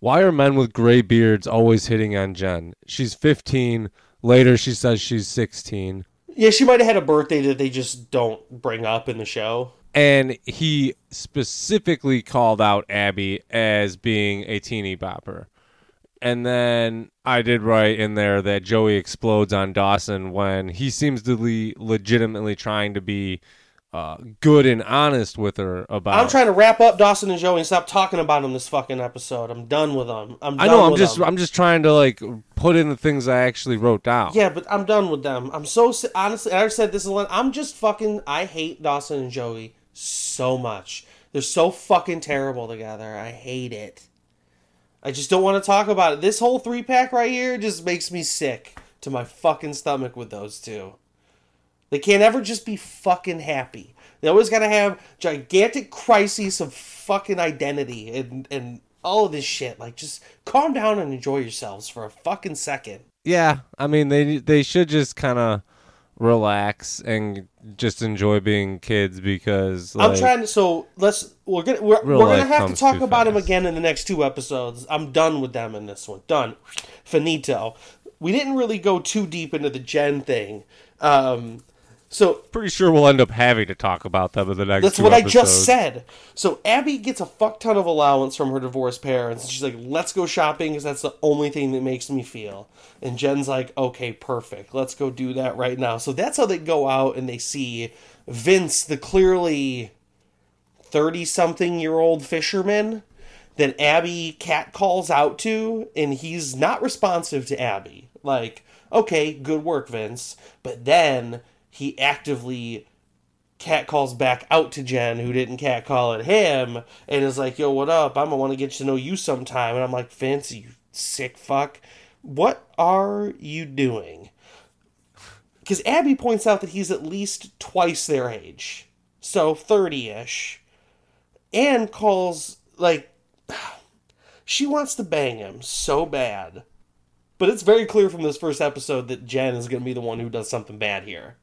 Why are men with gray beards always hitting on Jen? She's 15. Later, she says she's 16. Yeah, she might have had a birthday that they just don't bring up in the show. And he specifically called out Abby as being a teeny bopper. And then I did write in there that Joey explodes on Dawson when he seems to be legitimately trying to be uh, good and honest with her about. I'm trying to wrap up Dawson and Joey and stop talking about them this fucking episode. I'm done with them. I'm. Done I know. I'm just. them. I'm just trying to like put in the things I actually wrote down. Yeah, but I'm done with them. I'm so honestly. I've said this a lot. I'm just fucking. I hate Dawson and Joey so much. They're so fucking terrible together. I hate it. I just don't want to talk about it. This whole three pack right here just makes me sick to my fucking stomach with those two. They can't ever just be fucking happy. They always gotta have gigantic crises of fucking identity and and all of this shit. Like, just calm down and enjoy yourselves for a fucking second. Yeah. I mean, they they should just kind of relax and just enjoy being kids because like, I'm trying to. So let's. We're gonna. We're, we're gonna have to talk about them again in the next two episodes. I'm done with them in this one. Done. Finito. We didn't really go too deep into the Jen thing. Um, so pretty sure we'll end up having to talk about them in the next. That's what I just said. So Abby gets a fuck ton of allowance from her divorced parents. She's like, let's go shopping because that's the only thing that makes me feel. And Jen's like, okay, perfect. Let's go do that right now. So that's how they go out and they see Vince, the clearly 30 something year old fisherman that Abby cat calls out to. And he's not responsive to Abby. Like, okay, good work, Vince. But then he actively cat calls back out to Jen, who didn't cat call at him, and is like, "Yo, what up? I'm gonna want to get to know you sometime." And I'm like, "Vince, you sick fuck, what are you doing?" Because Abby points out that he's at least twice their age, so thirty-ish, and calls like she wants to bang him so bad. But it's very clear from this first episode that Jen is going to be the one who does something bad here.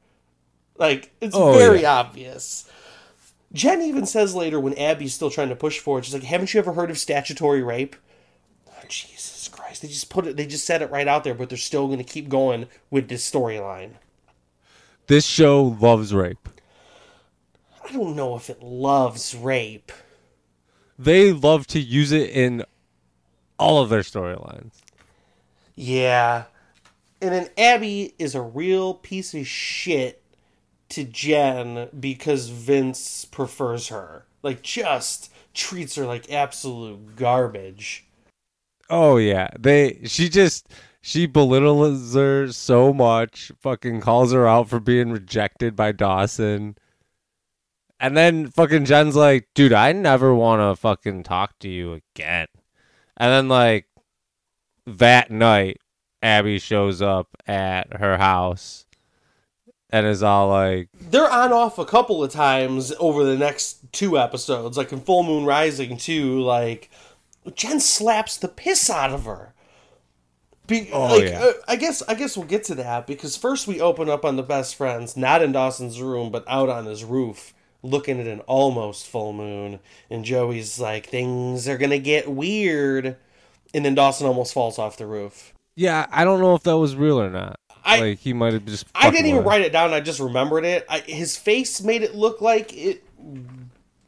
Like, it's Oh, very yeah. obvious. Jen even says later when Abby's still trying to push for it, she's like, Haven't you ever heard of statutory rape? Oh, Jesus Christ. They just put it, they just said it right out there, but they're still going to keep going with this storyline. This show loves rape. I don't know if it loves rape. They love to use it in all of their storylines. Yeah. And then Abby is a real piece of shit to Jen because Vince prefers her. Like, just treats her like absolute garbage. Oh yeah, they. She just she belittles her so much. Fucking calls her out for being rejected by Dawson. And then fucking Jen's like, dude, I never want to fucking talk to you again. And then like that night, Abby shows up at her house and is all like, They're on off a couple of times over the next two episodes, like in Full Moon Rising too. Like Jen slaps the piss out of her. Be, Oh, like, yeah. uh, I guess I guess we'll get to that because first we open up on the best friends, not in Dawson's room, but out on his roof, looking at an almost full moon. And Joey's like, "Things are gonna get weird," and then Dawson almost falls off the roof. yeah, I don't know if that was real or not. I- like he might have just. I didn't even write it down. I just remembered it. I, his face made it look like it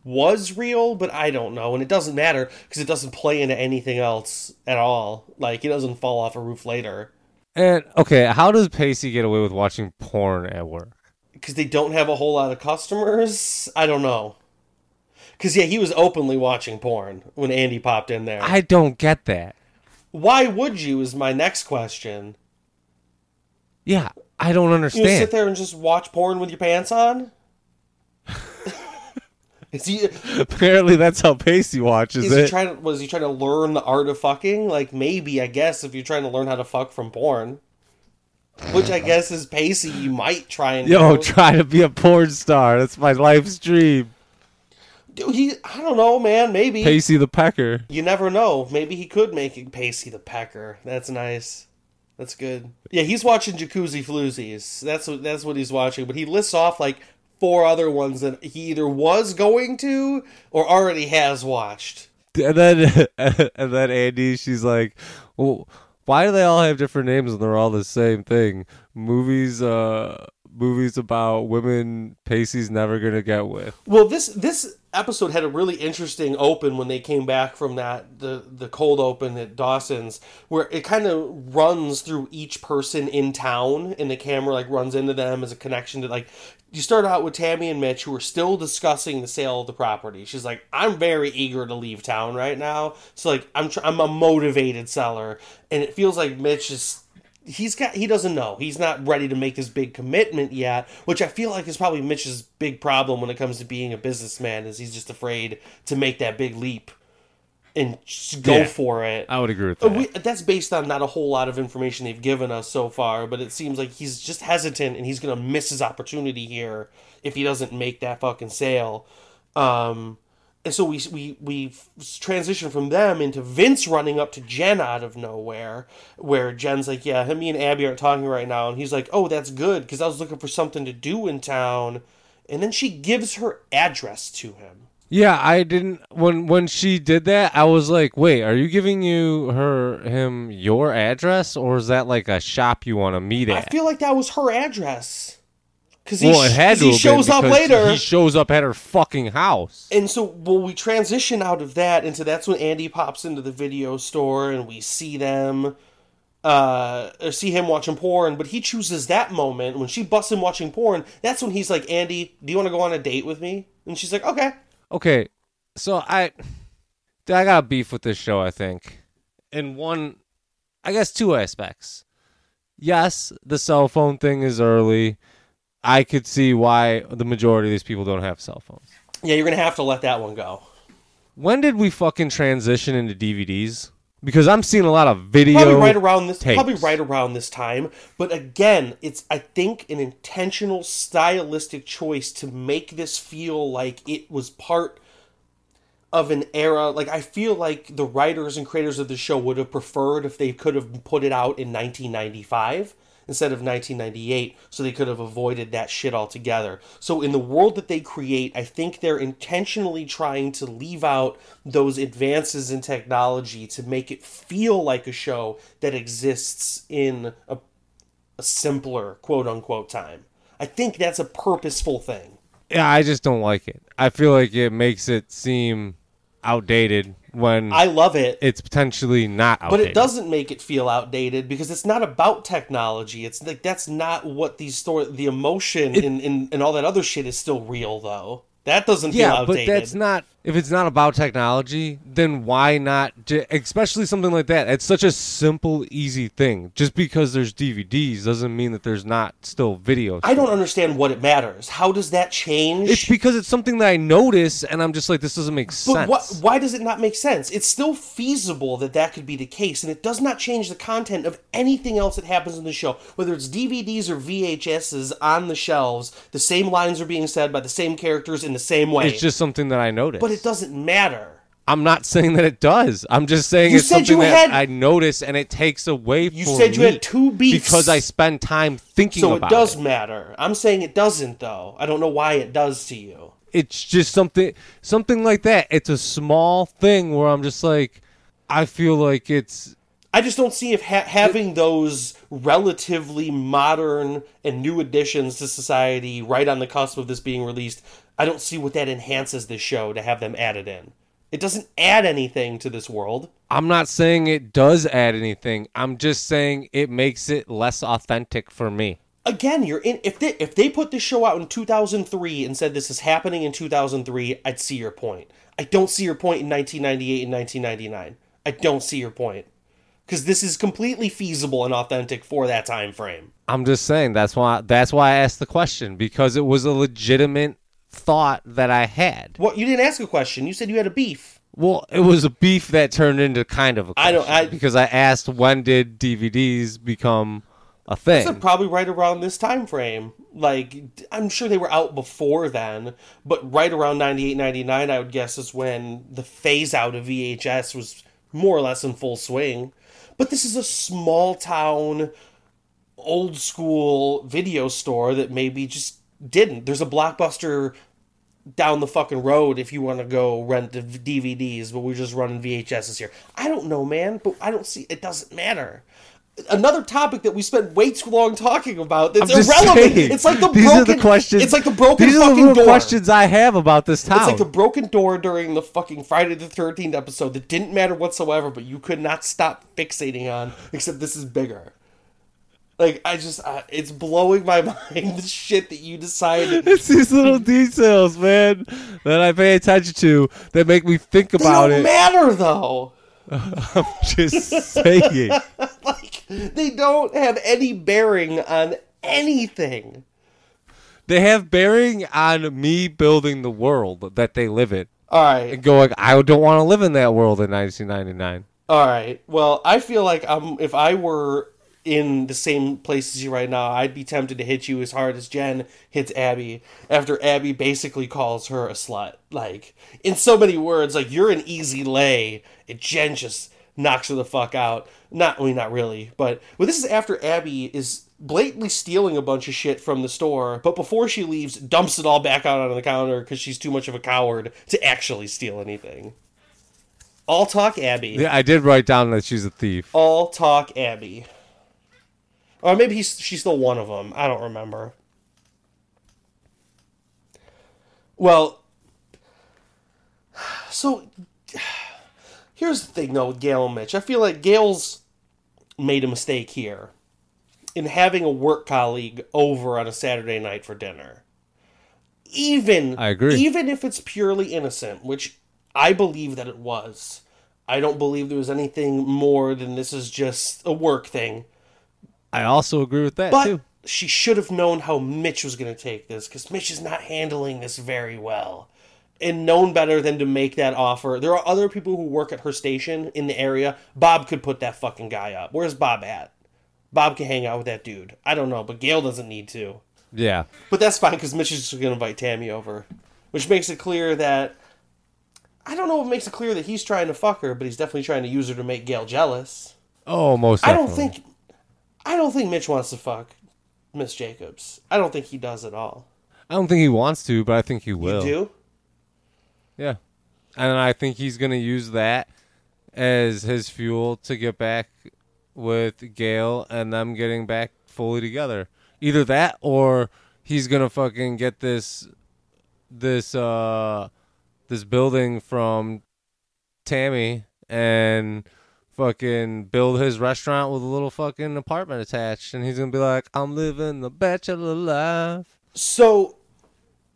was real, but I don't know, and it doesn't matter because it doesn't play into anything else at all. Like he doesn't fall off a roof later And okay, how does Pacey get away with watching porn at work? because they don't have a whole lot of customers. I don't know. Because yeah, he was openly watching porn when Andie popped in there. I don't get that. Why would you? Is my next question. Yeah, I don't understand. You sit there and just watch porn with your pants on? Is he Apparently, that's how Pacey watches Is it. he trying to, was he trying to learn the art of fucking? Like maybe I guess if you're trying to learn how to fuck from porn, which I guess is Pacey, you might try and Yo, try to be a porn star. That's my life's dream. Dude, he I don't know, man. Maybe Pacey the Pecker. you never know. Maybe he could make it Pacey the Pecker. That's nice. That's good. Yeah, he's watching Jacuzzi Floozies. That's what that's what he's watching. But he lists off like four other ones that he either was going to or already has watched. And then, and then Andie, she's like, well, why do they all have different names and they're all the same thing? Movies, uh, movies about women Pacey's never gonna get with. Well, this this episode had a really interesting open when they came back from that the the cold open at Dawson's, where it kind of runs through each person in town, and the camera like runs into them as a connection to like. You start out with Tammy and Mitch, who are still discussing the sale of the property. She's like, "I'm very eager to leave town right now, so like I'm tr- I'm a motivated seller," and it feels like Mitch is he's got he doesn't know he's not ready to make his big commitment yet which i feel like is probably mitch's big problem when it comes to being a businessman is he's just afraid to make that big leap and just go Yeah. for it I would agree with Uh, that. we, that's based on not a whole lot of information they've given us so far but it seems like he's just hesitant and he's gonna miss his opportunity here if he doesn't make that fucking sale um and so we we we transition from them into Vince running up to Jen out of nowhere, where Jen's like, "Yeah, him, me and Abby aren't talking right now," and he's like, "Oh, that's good because I was looking for something to do in town," and then she gives her address to him. Yeah, I didn't when when she did that, I was like, "Wait, are you giving you her him your address or is that like a shop you want to meet at?" I feel like that was her address because he, well, it had to he shows up later. He shows up at her fucking house. And so, well, we transition out of that into that's when Andie pops into the video store and we see them, uh, or see him watching porn. But he chooses that moment when she busts him watching porn. That's when he's like, "Andie, do you want to go on a date with me?" And she's like, "Okay." Okay, so I, I got beef with this show. I think, in one, I guess two aspects. Yes, the cell phone thing is early. I could see why the majority of these people don't have cell phones. Yeah, you're gonna have to let that one go. When did we fucking transition into DVDs? Because I'm seeing a lot of video. Probably right around this. tapes. Probably right around this time. But again, it's I think an intentional stylistic choice to make this feel like it was part of an era. Like I feel like the writers and creators of the show would have preferred if they could have put it out in 1995 instead of 1998 so they could have avoided that shit altogether. So in the world that they create, I think they're intentionally trying to leave out those advances in technology to make it feel like a show that exists in a, a simpler quote unquote time. I think that's a purposeful thing. Yeah, I just don't like it. I feel like it makes it seem outdated when I love it. it's potentially not but it doesn't make it feel outdated because it's not about technology. It's like that's not what these story the emotion and, and, and all that other shit is still real though. That doesn't feel Yeah, outdated. but that's not. If it's not about technology, then why not? Especially something like that. It's such a simple, easy thing. Just because there's DVDs doesn't mean that there's not still video. I don't understand what it matters. How does that change? It's because it's something that I notice, and I'm just like, this doesn't make But sense. what, why does it not make sense? It's still feasible that that could be the case, and it does not change the content of anything else that happens in the show. Whether it's DVDs or VHSs on the shelves, the same lines are being said by the same characters in the same way. It's just something that I notice. but it doesn't matter. I'm not saying that it does. I'm just saying You it's said something you that had- I notice, and it takes away. You said you had two beefs. because I spend time thinking So it about does matter. I'm saying it doesn't, though. I don't know why it does to you. it's just something something like that. It's a small thing where I'm just like, I feel like it's I just don't see if ha- having those relatively modern and new additions to society right on the cusp of this being released, I don't see what that enhances this show to have them added in. It doesn't add anything to this world. I'm not saying it does add anything. I'm just saying it makes it less authentic for me. Again, you're in if they if they put this show out in 2003 and said this is happening in 2003, I'd see your point. I don't see your point in 1998 and 1999. I don't see your point. Cuz this is completely feasible and authentic for that time frame. I'm just saying that's why that's why I asked the question because it was a legitimate thought that I had. Well, you didn't ask a question. You said you had a beef. Well, it was a beef that turned into kind of a I don't- I- because I asked when did DVDs become a thing? So probably right around this time frame. Like I'm sure they were out before then, but right around 98 99 I would guess is when the phase out of VHS was more or less in full swing. But this is a small town old school video store that maybe just didn't. There's a blockbuster down the fucking road if you want to go rent the DVDs, but we're just running VHSs here. I don't know, man, but I don't see it doesn't matter. Another topic that we spent way too long talking about that's irrelevant. saying, it's like the these broken are the questions. It's like the broken These are the door. questions I have about this town. It's like the broken door during the fucking Friday the 13th episode that didn't matter whatsoever, but you could not stop fixating on, except this is bigger. Like, I just, uh, it's blowing my mind the shit that you decided. It's these little details, man, that I pay attention to that make me think about They don't it. matter, though. I'm just saying. Like, they don't have any bearing on anything. They have bearing on me building the world that they live in. All right. And going, I don't want to live in that world in 1999. All right. Well, I feel like um, if I were in the same place as you right now, I'd be tempted to hit you as hard as Jen hits Abby after Abby basically calls her a slut. Like, in so many words, like, you're an easy lay, and Jen just knocks her the fuck out. Not, I mean, not really, but well, this is after Abby is blatantly stealing a bunch of shit from the store, but before she leaves, dumps it all back out on the counter because she's too much of a coward to actually steal anything. All talk Abby. Yeah, I did write down that she's a thief. All talk Abby. Or maybe he's, she's still one of them. I don't remember. Well, so here's the thing though with Gail and Mitch. I feel like Gail's made a mistake here in having a work colleague over on a Saturday night for dinner. Even I agree. Even if it's purely innocent, which I believe that it was. I don't believe there was anything more than this is just a work thing. I also agree with that, But too. she should have known how Mitch was going to take this because Mitch is not handling this very well. And known better than to make that offer. There are other people who work at her station in the area. Bob could put that fucking guy up. Where's Bob at? Bob can hang out with that dude. I don't know, but Gail doesn't need to. Yeah. But that's fine because Mitch is just going to invite Tammy over, which makes it clear that I don't know what makes it clear that he's trying to fuck her, but he's definitely trying to use her to make Gail jealous. Oh, most I definitely. don't think I don't think Mitch wants to fuck Miss Jacobs. I don't think he does at all. I don't think he wants to, but I think he will. You do? Yeah. And I think he's going to use that as his fuel to get back with Gail and them getting back fully together. Either that or he's going to fucking get this this uh this building from Tammy and fucking build his restaurant with a little fucking apartment attached, and he's gonna be like, "I'm living the bachelor life So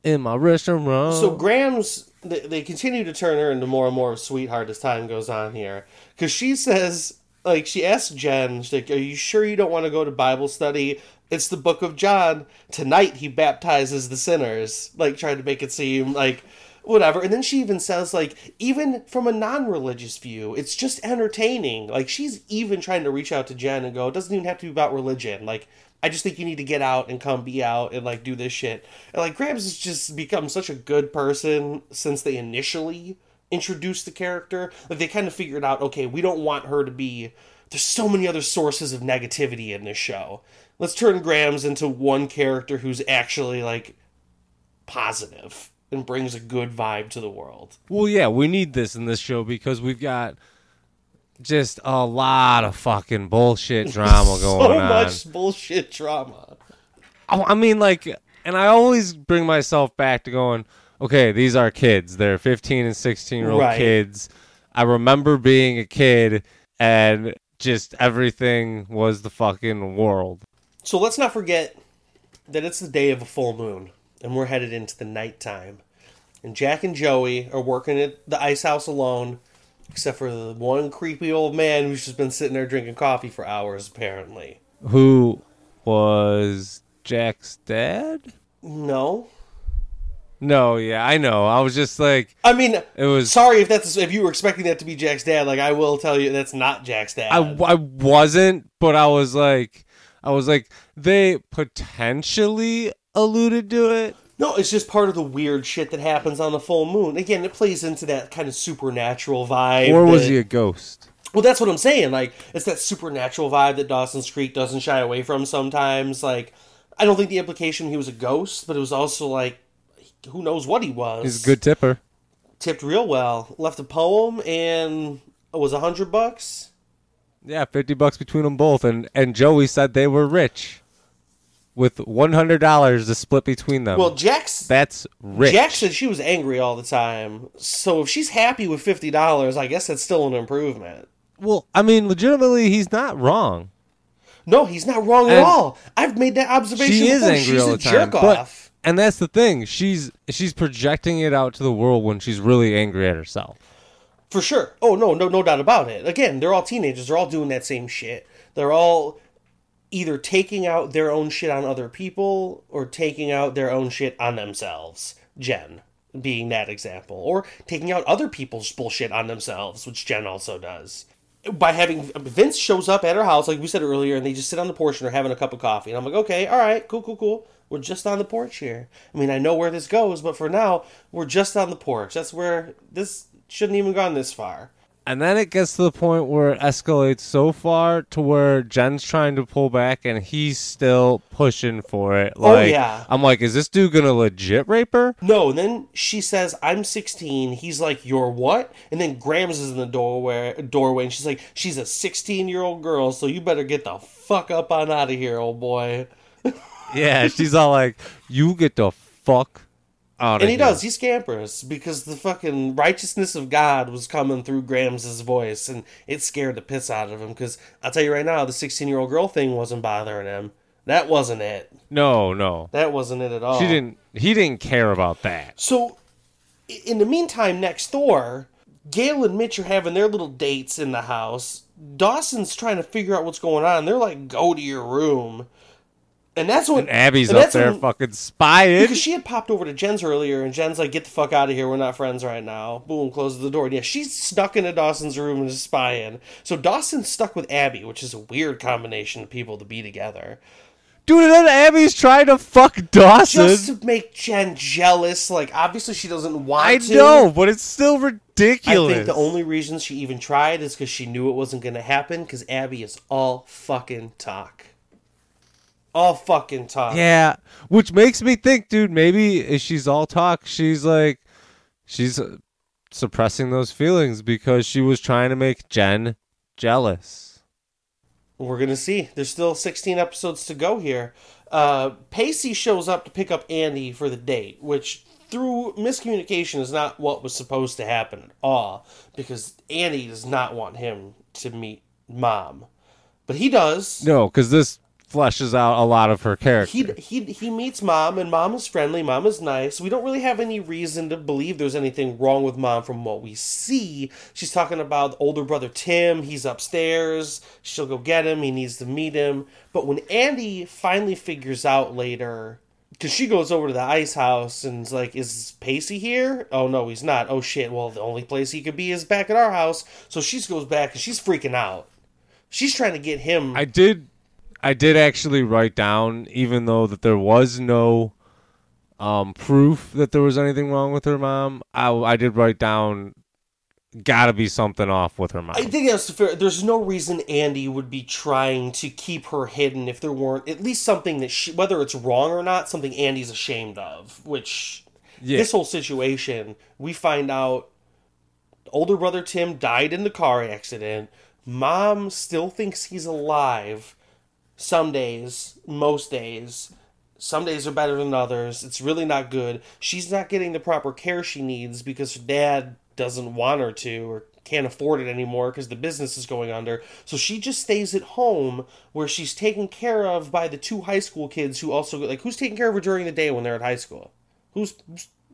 in my restaurant." So Grams they, they continue to turn her into more and more of a sweetheart as time goes on here, because she says like she asks Jen, she's like, "Are you sure you don't want to go to Bible study? It's the Book of John. Tonight he baptizes the sinners." Like trying to make it seem like whatever. And then she even says like, even from a non-religious view, it's just entertaining. Like she's even trying to reach out to Jen and go, "It doesn't even have to be about religion." Like I just think you need to get out and come be out and like do this shit. And like Grams has just become such a good person since they initially introduced the character. Like they kind of figured out, okay, we don't want her to be. There's so many other sources of negativity in this show. Let's turn Grams into one character who's actually like positive and brings a good vibe to the world. Well, yeah, we need this in this show because we've got just a lot of fucking bullshit drama so going on. So much bullshit drama. I I mean, like, and I always bring myself back to going, okay, these are kids. They're 15 and 16 year old Right. kids. I remember being a kid and just everything was the fucking world. So let's not forget that it's the day of a full moon, and we're headed into the nighttime. And Jack and Joey are working at the ice house alone, except for the one creepy old man who's just been sitting there drinking coffee for hours, apparently. Who was Jack's dad? No, No, yeah, I know. I was just like, I mean, it was. sorry if that's if you were expecting that to be Jack's dad. Like, I will tell you that's not Jack's dad. I, I wasn't, but I was like, I was like, they potentially alluded to it. No, it's just part of the weird shit that happens on the full moon. Again, it plays into that kind of supernatural vibe. Or was that- he a ghost? Well, that's what I'm saying. Like, it's that supernatural vibe that Dawson's Creek doesn't shy away from sometimes. Like, I don't think the implication he was a ghost, but it was also like, who knows what he was. He's a good tipper. Tipped real well. Left a poem and it was a hundred bucks. Yeah, fifty bucks between them both, and and Joey said they were rich, with one hundred dollars to split between them. Well, Jack's that's rich. Jack said she was angry all the time. So if she's happy with fifty dollars, I guess that's still an improvement. well, I mean, legitimately, he's not wrong. No, he's not wrong at all. I've made that observation. She is before. angry She's all the time, but and that's the thing. She's she's projecting it out to the world when she's really angry at herself. For sure. Oh no, no, no doubt about it. Again, they're all teenagers. They're all doing that same shit. They're all either taking out their own shit on other people or taking out their own shit on themselves. Jen being that example, or taking out other people's bullshit on themselves, which Jen also does. By having Vince shows up at her house, like we said earlier, and they just sit on the porch and are having a cup of coffee, and I'm like, okay, all right, cool, cool, cool. We're just on the porch here. I mean, I know where this goes, but for now, we're just on the porch. That's where this shouldn't even gone this far. And then it gets to the point where it escalates so far to where Jen's trying to pull back and he's still pushing for it. Oh, Like, yeah. I'm like, is this dude gonna legit rape her? No, and then she says, "I'm 16." He's like, "You're what?" And then Grams is in the doorway, doorway, and she's like, "She's a 16 year old girl, so you better get the fuck up on out of here, old boy." Yeah, she's all like, you get the fuck out And he does. He scampers because the fucking righteousness of God was coming through Grams' voice, and it scared the piss out of him. Because I'll tell you right now, the 16 year old girl thing wasn't bothering him. That wasn't it. No, no. That wasn't it at all. She didn't he didn't care about that. So, in the meantime, next door, Gail and Mitch are having their little dates in the house. Dawson's trying to figure out what's going on. They're like, "Go to your room," and that's when And Abby's and up there when- fucking spying. because she had popped over to Jen's earlier, and Jen's like, "Get the fuck out of here. We're not friends right now." Boom, closes the door. And yeah, she's stuck into Dawson's room and is spying. So Dawson's stuck with Abby, which is a weird combination of people to be together. Dude, and then Abby's trying to fuck Dawson. Just to make Jen jealous. Like, obviously, she doesn't want to. I to. know, but it's still ridiculous. I think the only reason she even tried is because she knew it wasn't going to happen. Because Abby is all fucking talk, all fucking talk. Yeah, which makes me think, dude, maybe if she's all talk, she's like, she's uh, suppressing those feelings because she was trying to make Jen jealous. We're gonna see. There's still 16 episodes to go here. Uh, Pacey shows up to pick up Andie for the date, which through miscommunication is not what was supposed to happen at all because Andie does not want him to meet mom. But he does. No, because this fleshes out a lot of her character. He, he he meets mom and mom is friendly mom is nice. We don't really have any reason to believe there's anything wrong with mom from what we see. She's talking about older brother tim he's upstairs she'll go get him he needs to meet him. But when andie finally figures out later because she goes over to the ice house and is like is pacey here? Oh no he's not. Oh shit well the only place he could be is back at our house. So she goes back and she's freaking out. She's trying to get him I did, I did actually write down, even though that there was no um, proof that there was anything wrong with her mom. I, I did write down, gotta be something off with her mom. I think that's fair. There's no reason Andie would be trying to keep her hidden if there weren't at least something that she, whether it's wrong or not, something Andie's ashamed of. Which Yeah. this whole situation, we find out older brother Tim died in the car accident. Mom still thinks he's alive. Some days, most days. Some days are better than others. It's really not good. She's not getting the proper care she needs because her dad doesn't want her to or can't afford it anymore because the business is going under. So she just stays at home where she's taken care of by the two high school kids who also like who's taking care of her during the day when they're at high school? Who's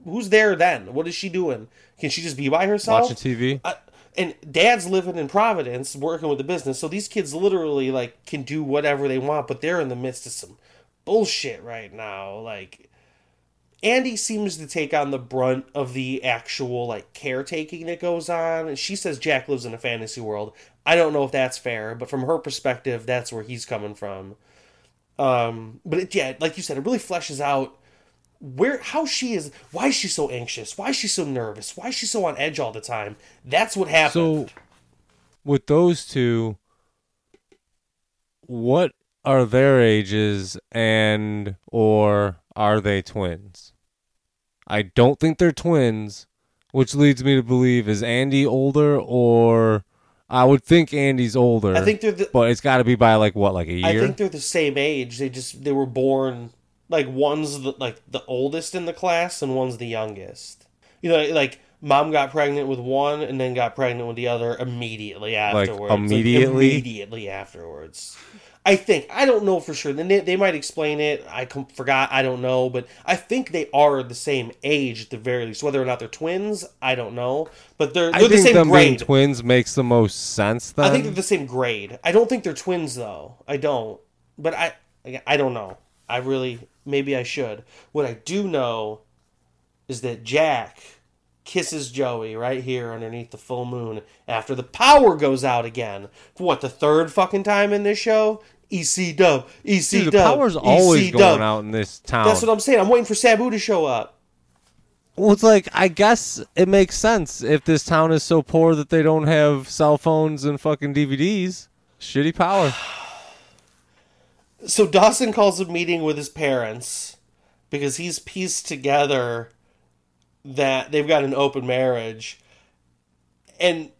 who's, there then? What is she doing? Can she just be by herself? Watching TV. uh, and dad's living in Providence working with the business, so these kids literally like can do whatever they want, but they're in the midst of some bullshit right now. Like Andie seems to take on the brunt of the actual like caretaking that goes on. And she says Jack lives in a fantasy world. I don't know if that's fair, but from her perspective, that's where he's coming from. Um, but it, yeah, like you said, it really fleshes out where how she is why is she so anxious why is she so nervous why is she so on edge all the time that's what happened So, with those two, what are their ages and or are they twins? I don't think they're twins, which leads me to believe is Andie older or I would think Andie's older. i think they're the, but it's got to be by like what, like a year? i think they're the same age they just they were born like one's the, like the oldest in the class and one's the youngest you know like mom got pregnant with one and then got pregnant with the other immediately afterwards immediately? immediately afterwards I think I don't know for sure. Then they, they might explain it. I com- forgot. I don't know, but I think they are the same age at the very least. Whether or not they're twins, I don't know. But they're I they're the think same them being grade. twins makes the most sense then. I think they're the same grade. I don't think they're twins though. I don't. But I I don't know. I really maybe I should. What I do know is that Jack kisses Joey right here underneath the full moon after the power goes out again. For what the third fucking time in this show? EC dub, EC Dude, the dub, power's always EC going out in this town. That's what I'm saying. I'm waiting for Sabu to show up. Well, it's like I guess it makes sense if this town is so poor that they don't have cell phones and fucking DVDs. Shitty power. so Dawson calls a meeting with his parents because he's pieced together that they've got an open marriage. And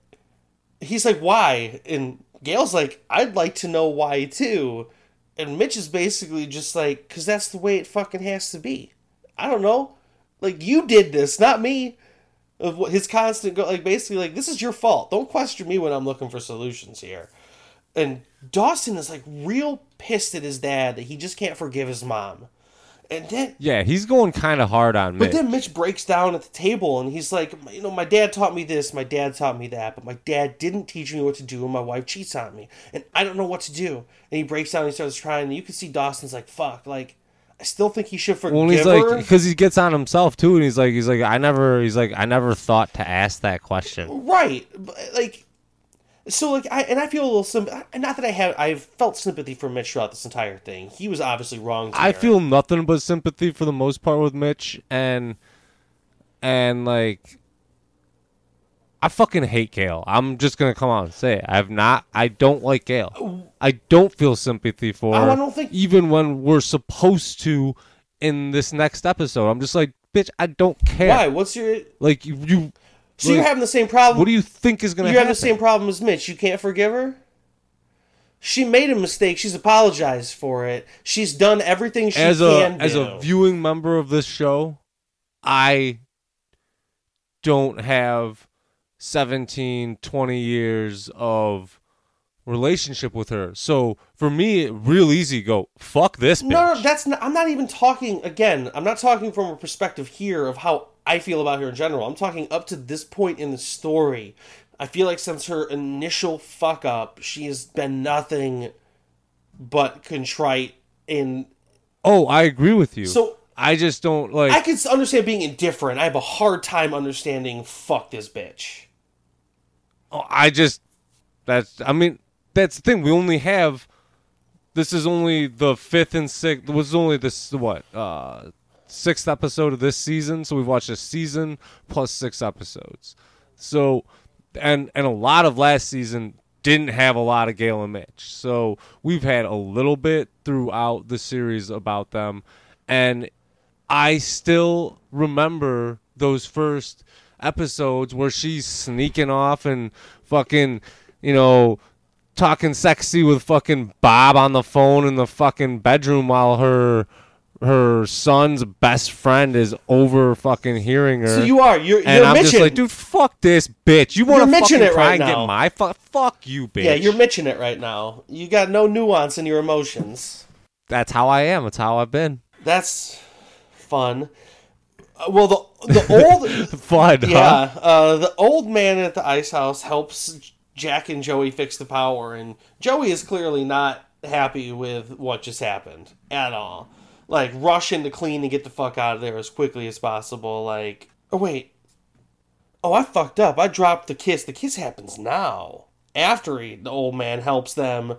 he's like, why? And Gail's like, I'd like to know why too. And Mitch is basically just like, because that's the way it fucking has to be. I don't know. Like, you did this, not me. Of what his constant go, like basically like this is your fault. Don't question me when I'm looking for solutions here. And Dawson is like real pissed at his dad that he just can't forgive his mom. And then Yeah, he's going kind of hard on but Mitch. then Mitch breaks down at the table and he's like, you know, my dad taught me this, my dad taught me that, but my dad didn't teach me what to do and my wife cheats on me. And I don't know what to do. And he breaks down and he starts crying, and you can see Dawson's like, fuck, like I still think he should forgive well, he's her. like, because he gets on himself too, and he's like, he's like, I never, he's like, I never thought to ask that question. Right, but, like, so like, I and I feel a little sim. Not that I have, I've felt sympathy for Mitch throughout this entire thing. He was obviously wrong. I feel nothing but sympathy for the most part with Mitch, and and like, I fucking hate Gail. I'm just gonna come out and say it. I've not. I don't like Gail. I don't feel sympathy for Oh, I don't think- even when we're supposed to in this next episode. I'm just like, bitch, I don't care. why. What's your? Like you, So you're having the same problem. what do you think is gonna happen? You're having the same problem as Mitch. You can't forgive her. She made a mistake. She's apologized for it. She's done everything she as can a as a viewing member of this show, I don't have 17, 20 years of relationship with her. So for me, real easy go, fuck this bitch. No, no, that's not, I'm not even talking again. I'm not talking from a perspective here of how I feel about her in general. I'm talking up to this point in the story. I feel like since her initial fuck up, she has been nothing but contrite in. oh, I agree with you. so I just don't like I can understand being indifferent. I have a hard time understanding fuck this bitch. Oh, I just that's I mean that's the thing. We only have this is only the fifth and sixth. Was only this what uh sixth episode of this season. So we've watched a season plus six episodes. So and and a lot of last season didn't have a lot of Gail and Mitch. So we've had a little bit throughout the series about them, and I still remember those first episodes where she's sneaking off and fucking, you know, talking sexy with fucking Bob on the phone in the fucking bedroom while her her son's best friend is over fucking hearing her. So you are you're and you're I'm Mitching. just like, dude, fuck this bitch. You want to fucking it try right and now. get my fuck? Fuck you, bitch. yeah, you're Mitching it right now. You got no nuance in your emotions. That's how I am. That's how I've been. That's fun. Uh, well, the the old Fun, yeah, huh? uh, the old man at the ice house helps Jack and Joey fix the power, and Joey is clearly not happy with what just happened at all. Like rushing to clean and get the fuck out of there as quickly as possible. Like, oh wait, oh I fucked up. I dropped the kiss. The kiss happens now after he, the old man helps them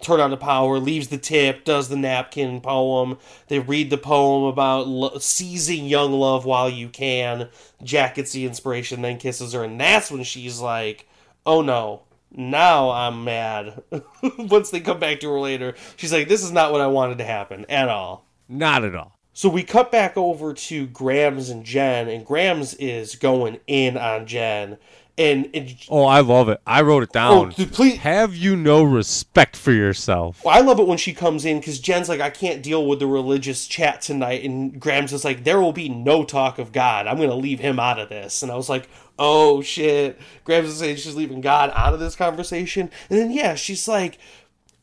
turn on the power, leaves the tip, does the napkin poem. They read the poem about lo- seizing young love while you can. Jack gets the inspiration, then kisses her, and that's when she's like, "Oh no." Now I'm mad. Once they come back to her later, she's like, "This is not what I wanted to happen at all." Not at all. So we cut back over to Grams and Jen, and Grams is going in on Jen, and it, Oh, I love it. I wrote it oh, down. dude, please, Have you no respect for yourself? Well, I love it when she comes in because Jen's like, I can't deal with the religious chat tonight. And Grams is like, there will be no talk of God. I'm going to leave him out of this. And I was like, oh shit. Grams' just saying she's leaving God out of this conversation. And then, yeah, she's like,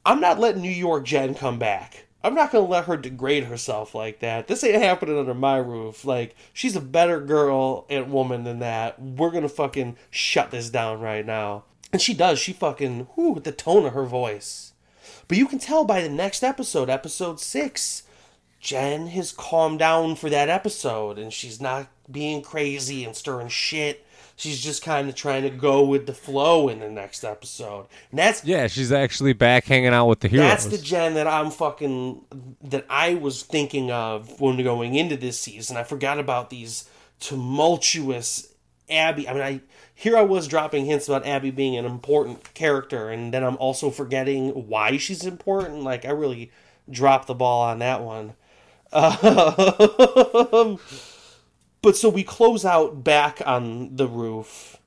I'm not letting New York Jen come back. I'm not going to let her degrade herself like that. This ain't happening under my roof. Like, she's a better girl and woman than that. We're going to fucking shut this down right now. And she does. She fucking, whoo, with the tone of her voice. But you can tell by the next episode, episode six, Jen has calmed down for that episode and she's not being crazy and stirring shit. She's just kind of trying to go with the flow in the next episode. And that's Yeah, she's actually back hanging out with the heroes. that's the Jen that I'm fucking that I was thinking of when going into this season. I forgot about these tumultuous Abby. I mean, I here I was dropping hints about Abby being an important character, and then I'm also forgetting why she's important. Like I really dropped the ball on that one. Um, but so we close out back on the roof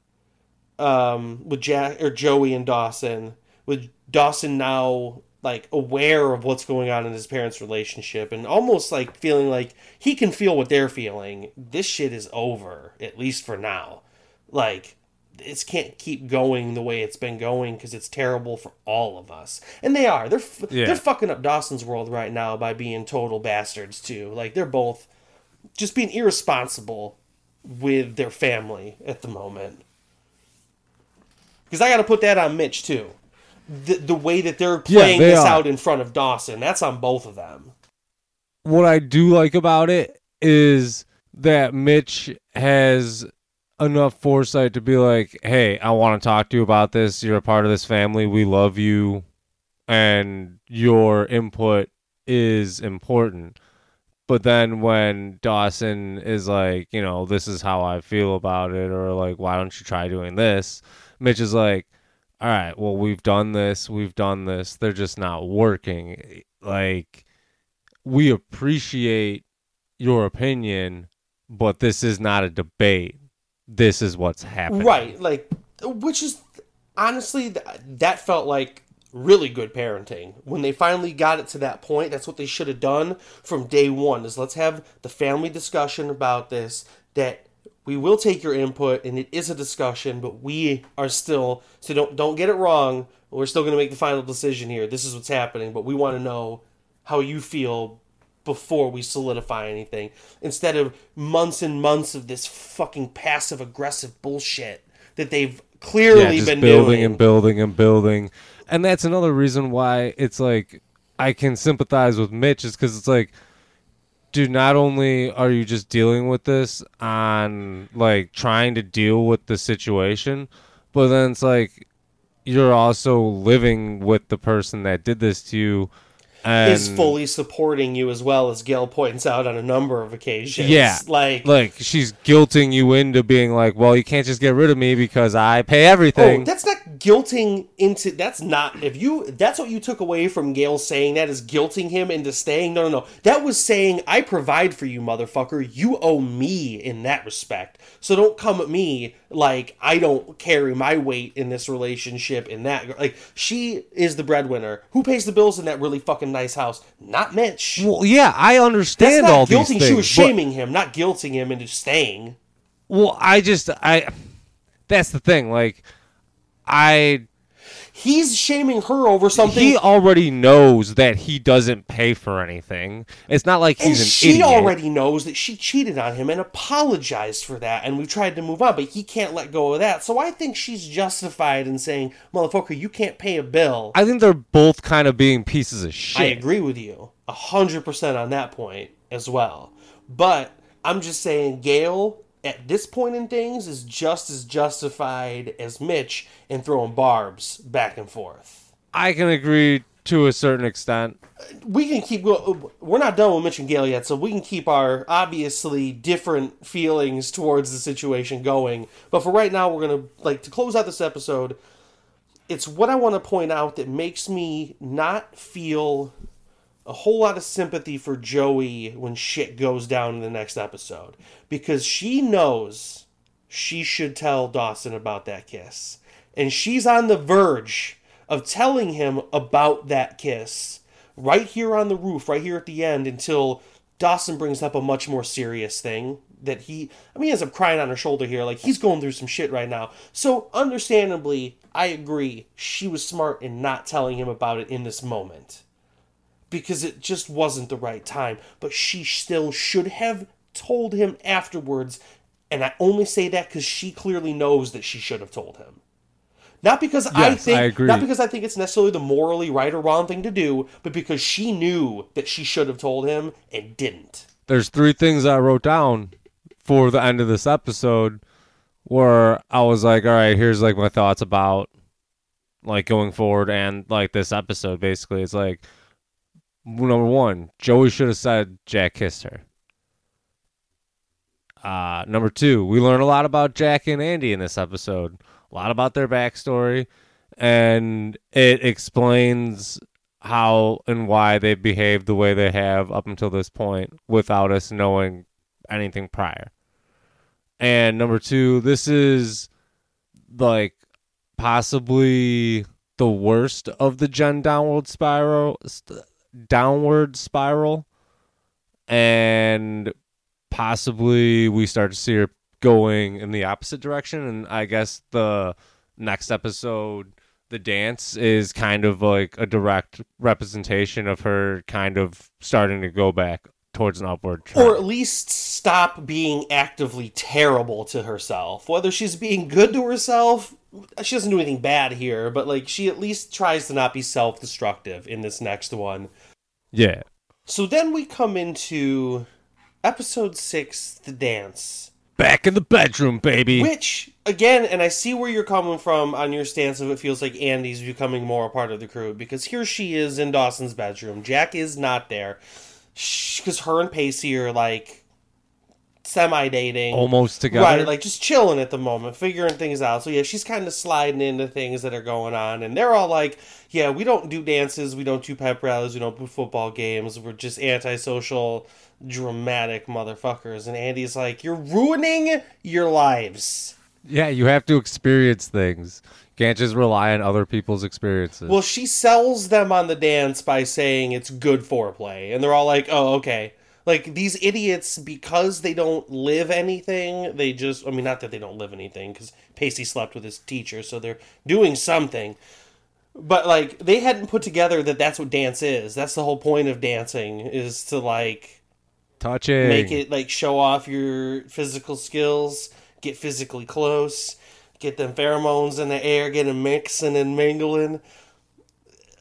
um, with Jack or Joey and Dawson, with Dawson now like aware of what's going on in his parents' relationship and almost like feeling like he can feel what they're feeling. This shit is over, at least for now. Like it can't keep going the way it's been going because it's terrible for all of us. And they are. They're f- Yeah. they're fucking up Dawson's world right now by being total bastards too. Like they're both just being irresponsible with their family at the moment. Because I got to put that on Mitch too. The, the way that they're playing they this are. out in front of Dawson, that's on both of them. what I do like about it is that Mitch has enough foresight to be like, "Hey, I want to talk to you about this. You're a part of this family. We love you, and your input is important." But then when Dawson is like, you know, this is how I feel about it, or like, why don't you try doing this? Mitch is like, all right, well, we've done this, we've done this. They're just not working. Like, we appreciate your opinion, but this is not a debate. This is what's happening. Right. Like, which is honestly, th- that felt like really good parenting. When they finally got it to that point, that's what they should have done from day one. Is let's have the family discussion about this. That we will take your input, and it is a discussion, but we are still so don't don't get it wrong. We're still going to make the final decision here. This is what's happening, but we want to know how you feel before we solidify anything instead of months and months of this fucking passive aggressive bullshit that they've clearly yeah, just been building doing. and building and building. And that's another reason why it's like I can sympathize with Mitch is because it's like, dude, not only are you just dealing with this on like trying to deal with the situation, but then it's like you're also living with the person that did this to you. And is fully supporting you as well as Gail points out on a number of occasions. Yeah, like like she's guilting you into being like, well, you can't just get rid of me because I pay everything. Oh, that's not guilting into. That's not. If you. That's what you took away from Gail saying that is guilting him into staying. No, no, no. That was saying I provide for you, motherfucker. You owe me in that respect. So don't come at me like I don't carry my weight in this relationship. In that, like she is the breadwinner. Who pays the bills in that really fucking nice house? Not Mitch. well, yeah, I understand all guilting. these things. She was but- shaming him, not guilting him into staying. Well, I just I that's the thing. Like I He's shaming her over something. he already knows that he doesn't pay for anything. It's not like and he's an idiot. she idiot. already knows that she cheated on him and apologized for that, and we tried to move on, but he can't let go of that. So I think she's justified in saying, "Motherfucker, you can't pay a bill." I think they're both kind of being pieces of shit. I agree with you a hundred percent on that point as well. But I'm just saying, Gail at this point in things is just as justified as Mitch in throwing barbs back and forth. I can agree to a certain extent. we can keep going. We're not done with Mitch and Gail yet, so we can keep our obviously different feelings towards the situation going. But for right now, we're gonna like to close out this episode. It's what I want to point out that makes me not feel a whole lot of sympathy for Joey when shit goes down in the next episode because she knows she should tell Dawson about that kiss. And she's on the verge of telling him about that kiss right here on the roof, right here at the end, until Dawson brings up a much more serious thing that he, I mean, he ends up crying on her shoulder here. Like, he's going through some shit right now. So, understandably, I agree. She was smart in not telling him about it in this moment because it just wasn't the right time. But she still should have told him afterwards. And I only say that because she clearly knows that she should have told him. Not because I Yes, think, I agree. not because I think it's necessarily the morally right or wrong thing to do, but because she knew that she should have told him and didn't. There's three things I wrote down for the end of this episode where I was like, all right, here's like my thoughts about like going forward and like this episode basically. It's like number one, Joey should have said Jack kissed her. Uh, number two, we learn a lot about Jack and Andie in this episode. A lot about their backstory, and it explains how and why they behaved the way they have up until this point without us knowing anything prior. And number two, this is like possibly the worst of the Jen downward spiral, downward spiral, and possibly we start to see her going in the opposite direction. And I guess the next episode, the dance, is kind of like a direct representation of her kind of starting to go back towards an upward trend. Or at least stop being actively terrible to herself. Whether she's being good to herself, she doesn't do anything bad here, but like she at least tries to not be self destructive in this next one. Yeah. So then we come into episode six, The Dance. Back in the bedroom, baby. Which, again, and I see where you're coming from on your stance of it feels like Andie's becoming more a part of the crew because here she is in Dawson's bedroom. Jack is not there. Because her and Pacey are like semi dating. Almost together. Right, like just chilling at the moment, figuring things out. So yeah, she's kind of sliding into things that are going on, and they're all like, "Yeah, we don't do dances, we don't do pep rallies, we don't do football games. We're just antisocial, dramatic motherfuckers." And Andie's like, "You're ruining your lives. Yeah, you have to experience things. Can't just rely on other people's experiences. Well, she sells them on the dance by saying it's good foreplay, and they're all like, "Oh, okay." Like these idiots, because they don't live anything, they just—I mean, not that they don't live anything, because Pacey slept with his teacher, so they're doing something. But like, they hadn't put together that that's what dance is. That's the whole point of dancing is to like Touching. make it like show off your physical skills, get physically close, get them pheromones in the air, get them mixing and mingling.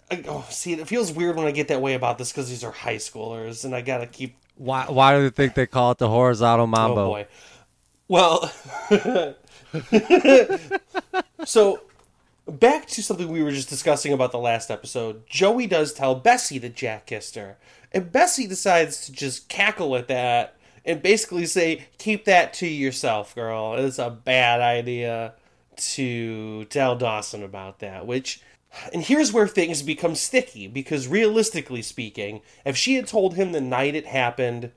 I, oh, see, it feels weird when I get that way about this because these are high schoolers, and I gotta keep. Why? Why do you think they call it the horizontal mambo? Oh mambo? boy. Well, so back to something we were just discussing about the last episode. Joey does tell Bessie that Jack kissed her, and Bessie decides to just cackle at that and basically say, "Keep that to yourself, girl. It's a bad idea to tell Dawson about that." Which. And here's where things become sticky because realistically speaking, if she had told him the night it happened,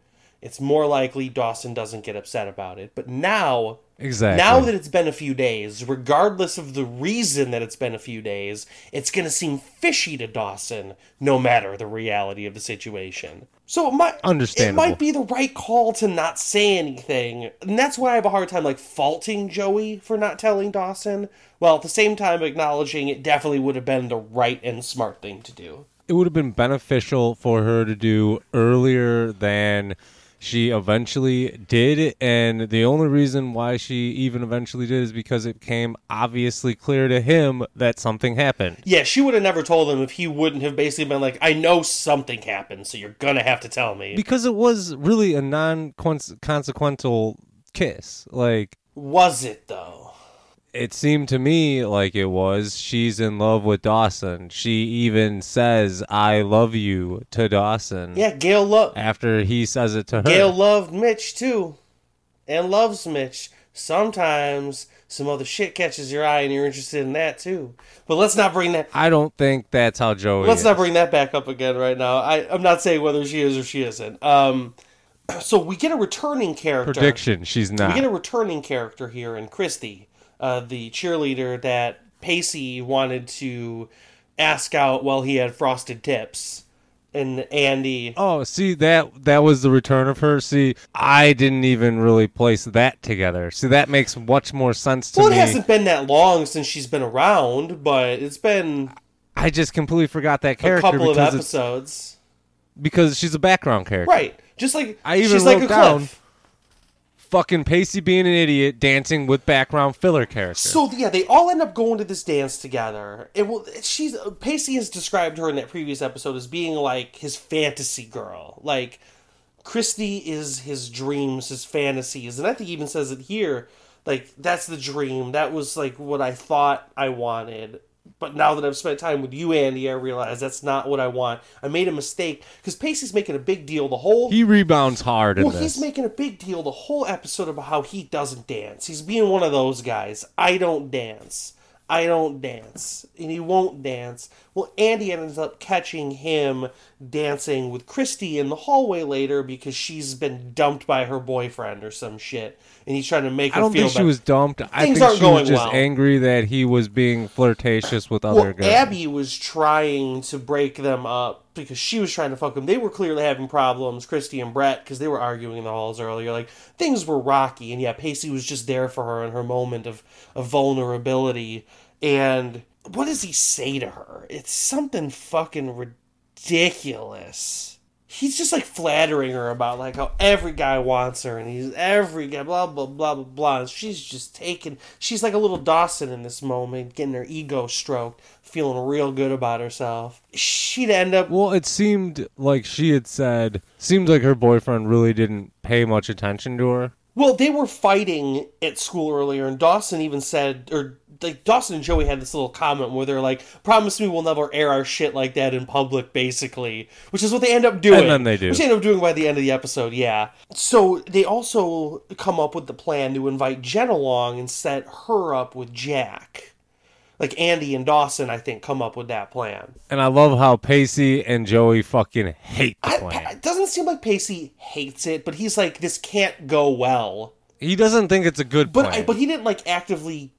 it's more likely Dawson doesn't get upset about it. But now, Exactly. now that it's been a few days, regardless of the reason that it's been a few days, it's going to seem fishy to Dawson, no matter the reality of the situation. So it might. It might be the right call to not say anything, and that's why I have a hard time like faulting Joey for not telling Dawson, while at the same time acknowledging it definitely would have been the right and smart thing to do. it would have been beneficial for her to do earlier than she eventually did and the only reason why she even eventually did is because it became obviously clear to him that something happened Yeah, she would have never told him if he wouldn't have basically been like, I know something happened, so you're gonna have to tell me. because it was really a non-consequential kiss like Was it though? It seemed to me like it was she's in love with Dawson she even says I love you to Dawson Yeah, Gail loved after he says it to her Gail loved Mitch too, and loves Mitch. Sometimes some other shit catches your eye, and you're interested in that too. But let's not bring that. I don't think that's how Joey Let's is. not bring that back up again right now. I, I'm not saying whether she is or she isn't. Um, so we get a returning character. prediction. She's not. We get a returning character here in Kristy, uh, the cheerleader that Pacey wanted to ask out while he had frosted tips, and Andie. oh, see that that was the return of her. See, I didn't even really place that together. See, that makes much more sense to me. Well, it hasn't been that long since she's been around, but it's been I just completely forgot that character. a couple of episodes. because she's a background character. Right. Just like I even she's like a wrote down- cliff. Fucking Pacey being an idiot, dancing with background filler characters. So yeah, they all end up going to this dance together. It will. She's Pacey has described her in that previous episode as being like his fantasy girl. Like Kristy is his dreams, his fantasies, and I think he even says it here. Like that's the dream. That was like what I thought I wanted. But now that I've spent time with you, Andie, I realize that's not what I want. I made a mistake because Pacey's making a big deal the whole he rebounds hard in well, he's making a big deal the whole episode about how he doesn't dance. He's being one of those guys. I don't dance. I don't dance. And he won't dance. Well, Andie ends up catching him dancing with Kristy in the hallway later because she's been dumped by her boyfriend or some shit. And he's trying to make her I don't feel think she was dumped. I Things think aren't she was just well. angry that he was being flirtatious with other Well, girls. Abby was trying to break them up because she was trying to fuck them. They were clearly having problems, Kristy and Brett, because they were arguing in the halls earlier. Like things were rocky, and yeah, Pacey was just there for her in her moment of of vulnerability. And what does he say to her? It's something fucking ridiculous. He's just like flattering her about like how every guy wants her and he's every guy blah blah blah blah blah. And she's just taking she's like a little Dawson in this moment, getting her ego stroked, feeling real good about herself. She'd end up Well, it seemed like she had said, seemed like her boyfriend really didn't pay much attention to her. Well, they were fighting at school earlier, and Dawson even said, or like Dawson and Joey had this little comment where they're like, "Promise me we'll never air our shit like that in public," basically, which is what they end up doing. And then they do. which they end up doing by the end of the episode. Yeah. So they also come up with the plan to invite Jen along and set her up with Jack. Like Andie and Dawson, I think, come up with that plan. And I love how Pacey and Joey fucking hate the I, plan. it doesn't seem like Pacey hates it, but he's like, this can't go well. He doesn't think it's a good But plan. I, but he didn't like actively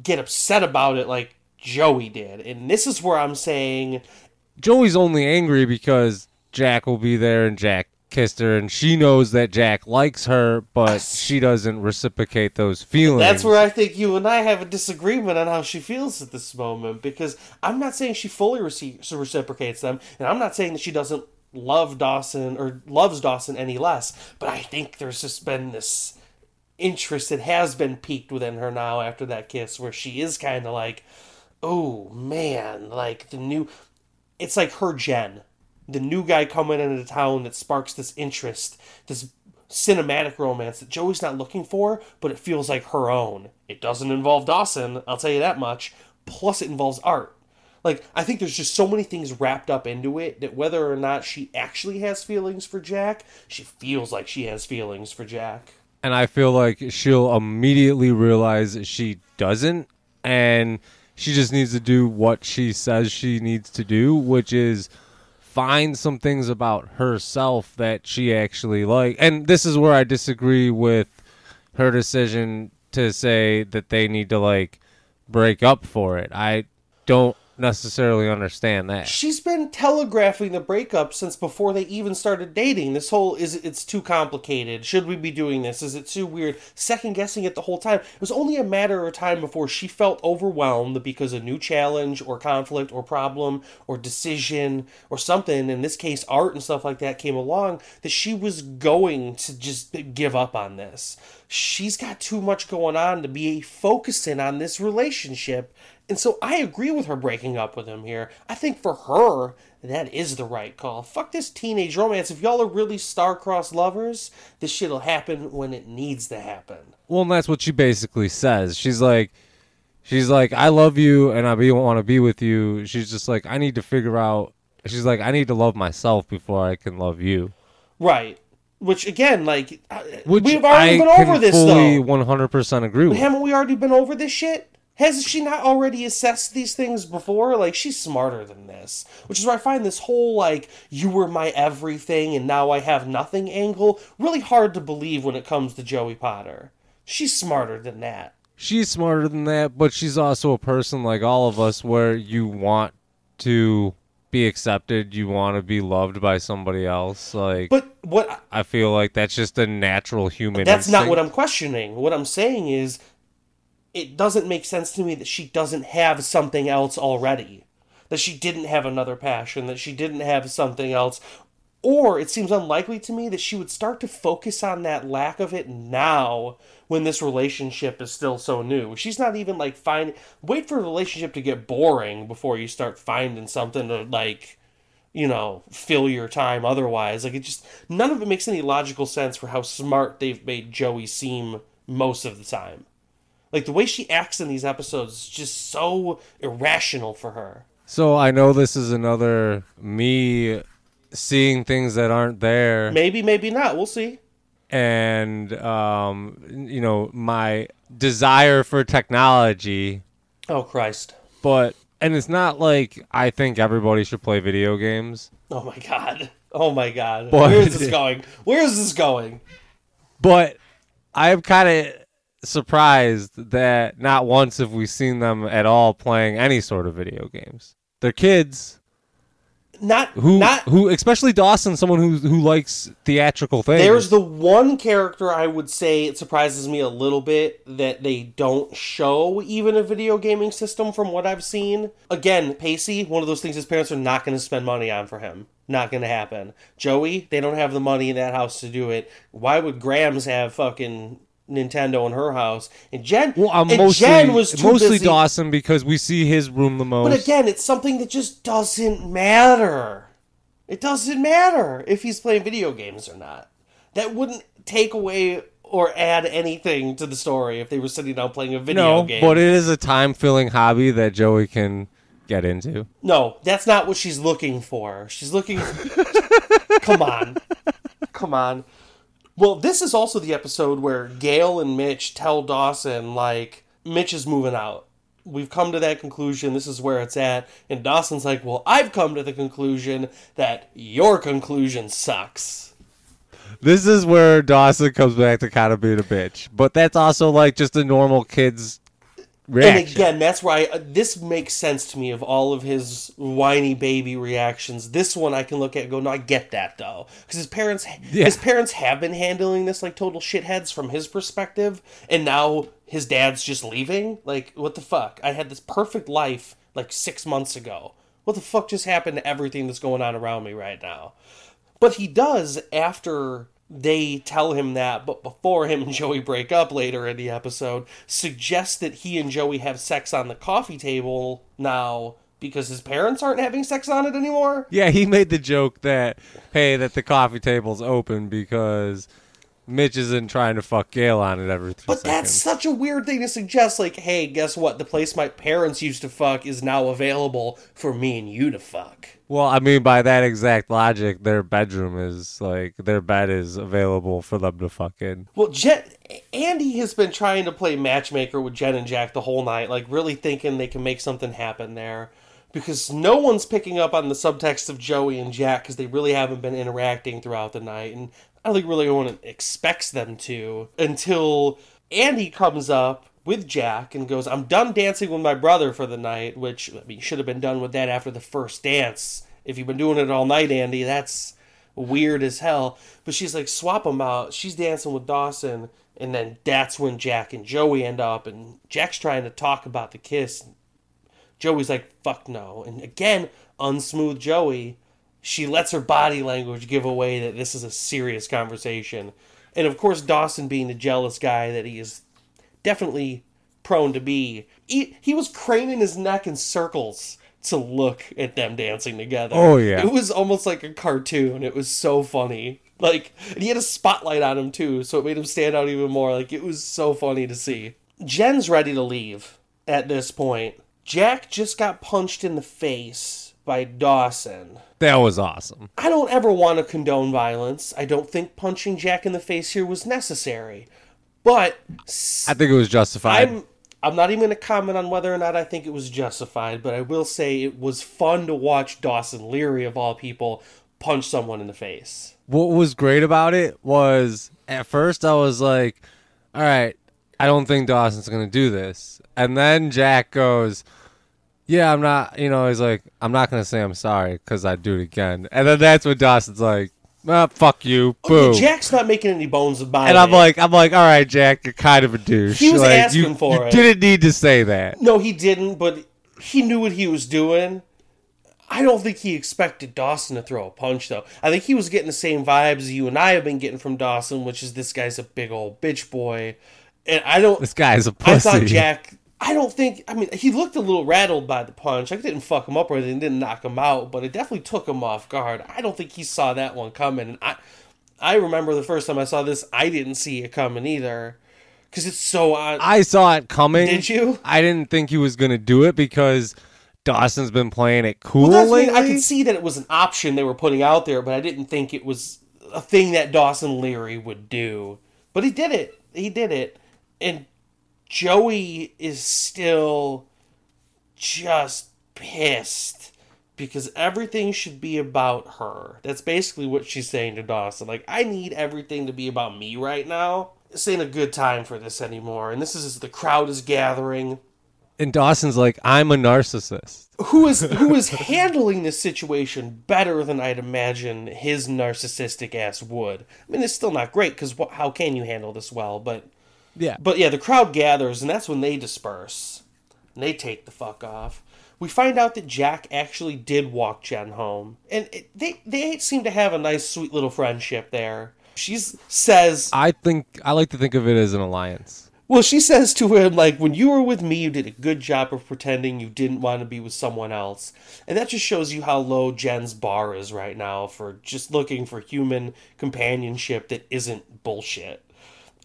get upset about it like Joey did. And this is where I'm saying Joey's only angry because Jack will be there and Jack kissed her and she knows that Jack likes her, but she doesn't reciprocate those feelings. That's where I think you and I have a disagreement on how she feels at this moment because I'm not saying she fully rece- reciprocates them, and I'm not saying that she doesn't love Dawson or loves Dawson any less, but I think there's just been this interest that has been piqued within her now after that kiss where she is kind of like, oh man, like the new. It's like her Jen, the new guy coming into town that sparks this interest, this cinematic romance that Joey's not looking for, but it feels like her own. It doesn't involve Dawson, I'll tell you that much. Plus, it involves art. Like, I think there's just so many things wrapped up into it that whether or not she actually has feelings for Jack, she feels like she has feelings for Jack. And I feel like she'll immediately realize she doesn't, and she just needs to do what she says she needs to do, which is find some things about herself that she actually like. And this is where I disagree with her decision to say that they need to like break up for it. I don't necessarily understand that. She's been telegraphing the breakup since before they even started dating. This whole is it's too complicated. Should we be doing this? Is it too weird? Second guessing it the whole time. It was only a matter of time before she felt overwhelmed because a new challenge or conflict or problem or decision or something, in this case art and stuff like that came along, that she was going to just give up on this. She's got too much going on to be focusing on this relationship and so I agree with her breaking up with him here. I think for her, that is the right call. Fuck this teenage romance. If y'all are really star-crossed lovers, this shit'll happen when it needs to happen. Well, and that's what she basically says. She's like, she's like, I love you and I be want to be with you. She's just like, I need to figure out. She's like, I need to love myself before I can love you. Right. Which again, like Which we've already I been over this fully though. 100% agree with. Haven't we already been over this shit? Has she not already assessed these things before? Like, she's smarter than this. Which is where I find this whole, like, you were my everything and now I have nothing angle really hard to believe when it comes to Joey Potter. She's smarter than that. She's smarter than that, but she's also a person like all of us where you want to be accepted, you want to be loved by somebody else. Like, But what I feel like that's just a natural human. that's not what I'm questioning. What I'm saying is it doesn't make sense to me that she doesn't have something else already. That she didn't have another passion, that she didn't have something else. Or it seems unlikely to me that she would start to focus on that lack of it now when this relationship is still so new. She's not even like find wait for a relationship to get boring before you start finding something to like you know, fill your time otherwise. Like it just none of it makes any logical sense for how smart they've made Joey seem most of the time. Like the way she acts in these episodes is just so irrational for her. So I know this is another me seeing things that aren't there, Maybe, maybe not. We'll see. and um, you know my desire for technology. Oh Christ. But and it's not like I think everybody should play video games. Oh my god. Oh my god. Boy, Where is this going? Where is this going? But I'm kind of surprised that not once have we seen them at all playing any sort of video games. They're kids Not who not who especially Dawson, someone who who likes theatrical things. There's the one character I would say it surprises me a little bit that they don't show even a video gaming system from what I've seen. Again, Pacey, one of those things his parents are not going to spend money on for him. Not going to happen. Joey, they don't have the money in that house to do it. Why would Grams have fucking Nintendo in her house? And Jen, well, I'm and mostly Jen was too mostly busy. Dawson because we see his room the most. But again, it's something that just doesn't matter. It doesn't matter if he's playing video games or not. That wouldn't take away or add anything to the story if they were sitting down playing a video no, game. but it is a time filling hobby that Joey can get into. no, that's not what she's looking for. She's looking. Come on. Come on. Well, this is also the episode where Gail and Mitch tell Dawson, like, Mitch is moving out. We've come to that conclusion. This is where it's at. And Dawson's like, well, I've come to the conclusion that your conclusion sucks. This is where Dawson comes back to kind of being a bitch, but that's also like just a normal kid's And again, that's why uh, this makes sense to me of all of his whiny baby reactions. This one I can look at and go, no, I get that though, because his parents, Yeah. his parents have been handling this like total shitheads from his perspective, and now his dad's just leaving. Like, what the fuck? I had this perfect life like six months ago. What the fuck just happened to everything that's going on around me right now? But he does after they tell him that, but before him and Joey break up later in the episode, suggest that he and Joey have sex on the coffee table now because his parents aren't having sex on it anymore. Yeah, he made the joke that hey, that the coffee table's open because Mitch isn't trying to fuck Gail on it every three But seconds. that's such a weird thing to suggest. Like, hey, guess what? The place my parents used to fuck is now available for me and you to fuck. Well, I mean, by that exact logic, their bedroom is like their bed is available for them to fuck in. Well, Jen, Andie has been trying to play matchmaker with Jen and Jack the whole night, like really thinking they can make something happen there. Because no one's picking up on the subtext of Joey and Jack because they really haven't been interacting throughout the night. And I don't think really anyone expects them to until Andie comes up with Jack and goes, I'm done dancing with my brother for the night, which, I mean, should have been done with that after the first dance. If you've been doing it all night, Andie, that's weird as hell. But she's like, swap them out. She's dancing with Dawson, and then that's when Jack and Joey end up, and Jack's trying to talk about the kiss. Joey's like, fuck no. And again, unsmooth Joey, she lets her body language give away that this is a serious conversation. And of course, Dawson being the jealous guy that he is definitely prone to be, he, he was craning his neck in circles to look at them dancing together. Oh, yeah. It was almost like a cartoon. It was so funny. Like, and he had a spotlight on him too, so it made him stand out even more. Like, it was so funny to see. Jen's ready to leave at this point. Jack just got punched in the face by Dawson. That was awesome. I don't ever want to condone violence. I don't think punching Jack in the face here was necessary. But I think it was justified. I'm I'm not even going to comment on whether or not I think it was justified, but I will say it was fun to watch Dawson Leary of all people punch someone in the face. what was great about it was at first I was like, all right, I don't think Dawson's going to do this. And then Jack goes, yeah, I'm not, you know, he's like, I'm not going to say I'm sorry because I'd do it again. And then that's when Dawson's like, ah, fuck you, boo. Okay, Jack's not making any bones about it. and. I'm like, I'm like, all right, Jack, you're kind of a douche. He was like, asking you, for you it. didn't need to say that. No, he didn't, but he knew what he was doing. I don't think he expected Dawson to throw a punch, though. I think he was getting the same vibes you and I have been getting from Dawson, which is this guy's a big old bitch boy. And I don't. This guy's a pussy. I thought Jack. I don't think. I mean, he looked a little rattled by the punch. I didn't fuck him up or anything, didn't knock him out, but it definitely took him off guard. I don't think he saw that one coming. And I, I remember the first time I saw this, I didn't see it coming either, because it's so odd. I saw it coming. Did you? I didn't think he was going to do it because Dawson's been playing it cool Well, that's I mean. lately. I could see that it was an option they were putting out there, but I didn't think it was a thing that Dawson Leary would do. But he did it. He did it. And Joey is still just pissed because everything should be about her. That's basically what she's saying to Dawson. Like, I need everything to be about me right now. This ain't a good time for this anymore. And this is as the crowd is gathering. and Dawson's like, I'm a narcissist. who is who is handling this situation better than I'd imagine his narcissistic ass would. I mean, it's still not great because wh- how can you handle this well? But Yeah. but yeah, the crowd gathers, and that's when they disperse. And they take the fuck off. We find out that Jack actually did walk Jen home, and it, they they seem to have a nice, sweet little friendship there. She says, I think I like to think of it as an alliance. Well, she says to him, like, when you were with me, you did a good job of pretending you didn't want to be with someone else. And that just shows you how low Jen's bar is right now for just looking for human companionship that isn't bullshit.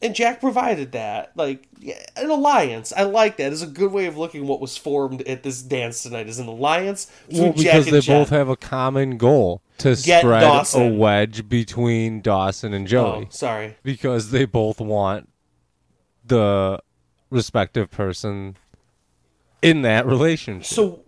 And Jack provided that. Like, yeah, an alliance. I like that. It's a good way of looking what was formed at this dance tonight is an alliance between Well, Jack because they both have a common goal to Get spread Dawson. a wedge between Dawson and Oh, Joey. sorry. Because they both want the respective person in that relationship. So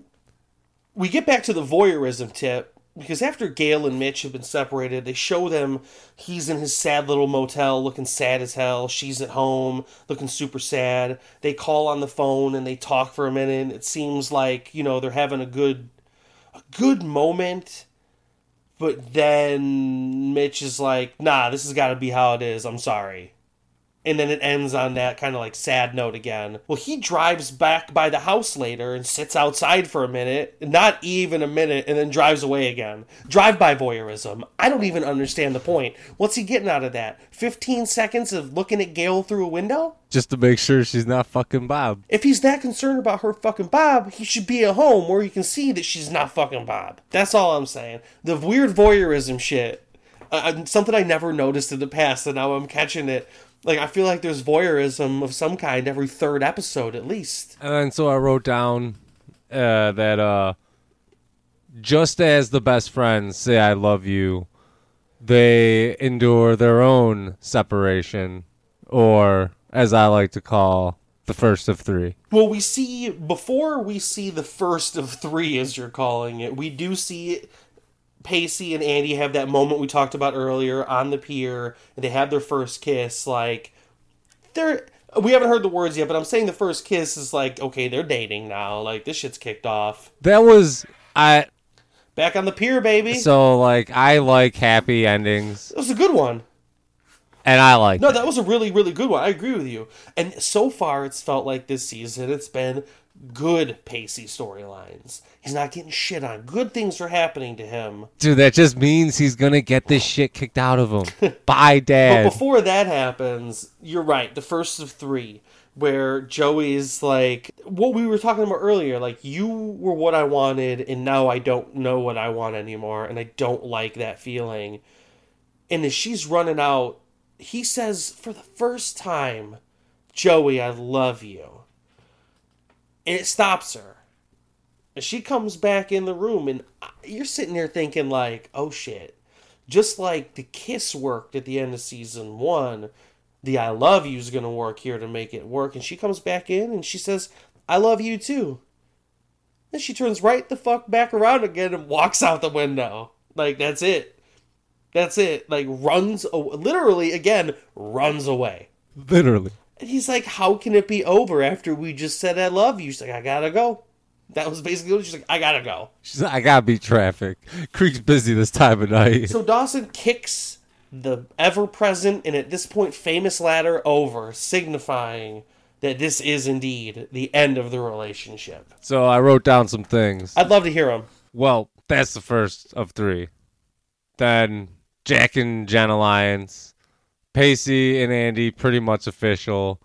we get back to the voyeurism tip because after Gail and Mitch have been separated, they show them he's in his sad little motel looking sad as hell. She's at home looking super sad. They call on the phone and they talk for a minute. It seems like, you know, they're having a good a good moment. But then Mitch is like, "Nah, this has got to be how it is. I'm sorry." And then it ends on that kind of like sad note again. Well, he drives back by the house later and sits outside for a minute, not even a minute, and then drives away again. Drive by voyeurism. I don't even understand the point. What's he getting out of that? 15 seconds of looking at Gail through a window? Just to make sure she's not fucking Bob. If he's that concerned about her fucking Bob, he should be at home where he can see that she's not fucking Bob. That's all I'm saying. The weird voyeurism shit. Uh, something I never noticed in the past, and now I'm catching it like I feel like there's voyeurism of some kind every third episode at least. And then so I wrote down uh, that uh, just as the best friends say I love you, they endure their own separation, or as I like to call the first of three. Well, we see before we see the first of three, as you're calling it, we do see Pacey and Andie have that moment we talked about earlier on the pier, and they have their first kiss. Like, they're we haven't heard the words yet, but I'm saying the first kiss is like, okay, they're dating now. Like, this shit's kicked off. That was I. Back on the pier, baby. So like I like happy endings, It was a good one. and I like No, that was a really, really good one. I agree with you. And so far, it's felt like this season it's been good Pacey storylines. He's not getting shit on. Good things are happening to him. dude. That just means he's gonna get this shit kicked out of him. Bye, Dad. But before that happens, you're right. The first of three, where Joey's like, what we were talking about earlier, like, you were what I wanted, and now I don't know what I want anymore, and I don't like that feeling. And as she's running out, he says, for the first time, Joey, I love you. And it stops her. And she comes back in the room, and you're sitting there thinking, like, oh shit. Just like the kiss worked at the end of season one, the I love you is going to work here to make it work. And she comes back in and she says, I love you too. Then she turns right the fuck back around again and walks out the window. Like, that's it. That's it. Like, runs, literally, again, runs away. Literally. And he's like, How can it be over after we just said I love you? She's like, I gotta go. That was basically what she's like, I gotta go. She's like, I gotta beat traffic. Creek's busy this time of night. So Dawson kicks the ever present and at this point famous ladder over, signifying that this is indeed the end of the relationship. So I wrote down some things. I'd love to hear them. Well, that's the first of three. Then Jack and Jen Alliance, Pacey and Andie pretty much official.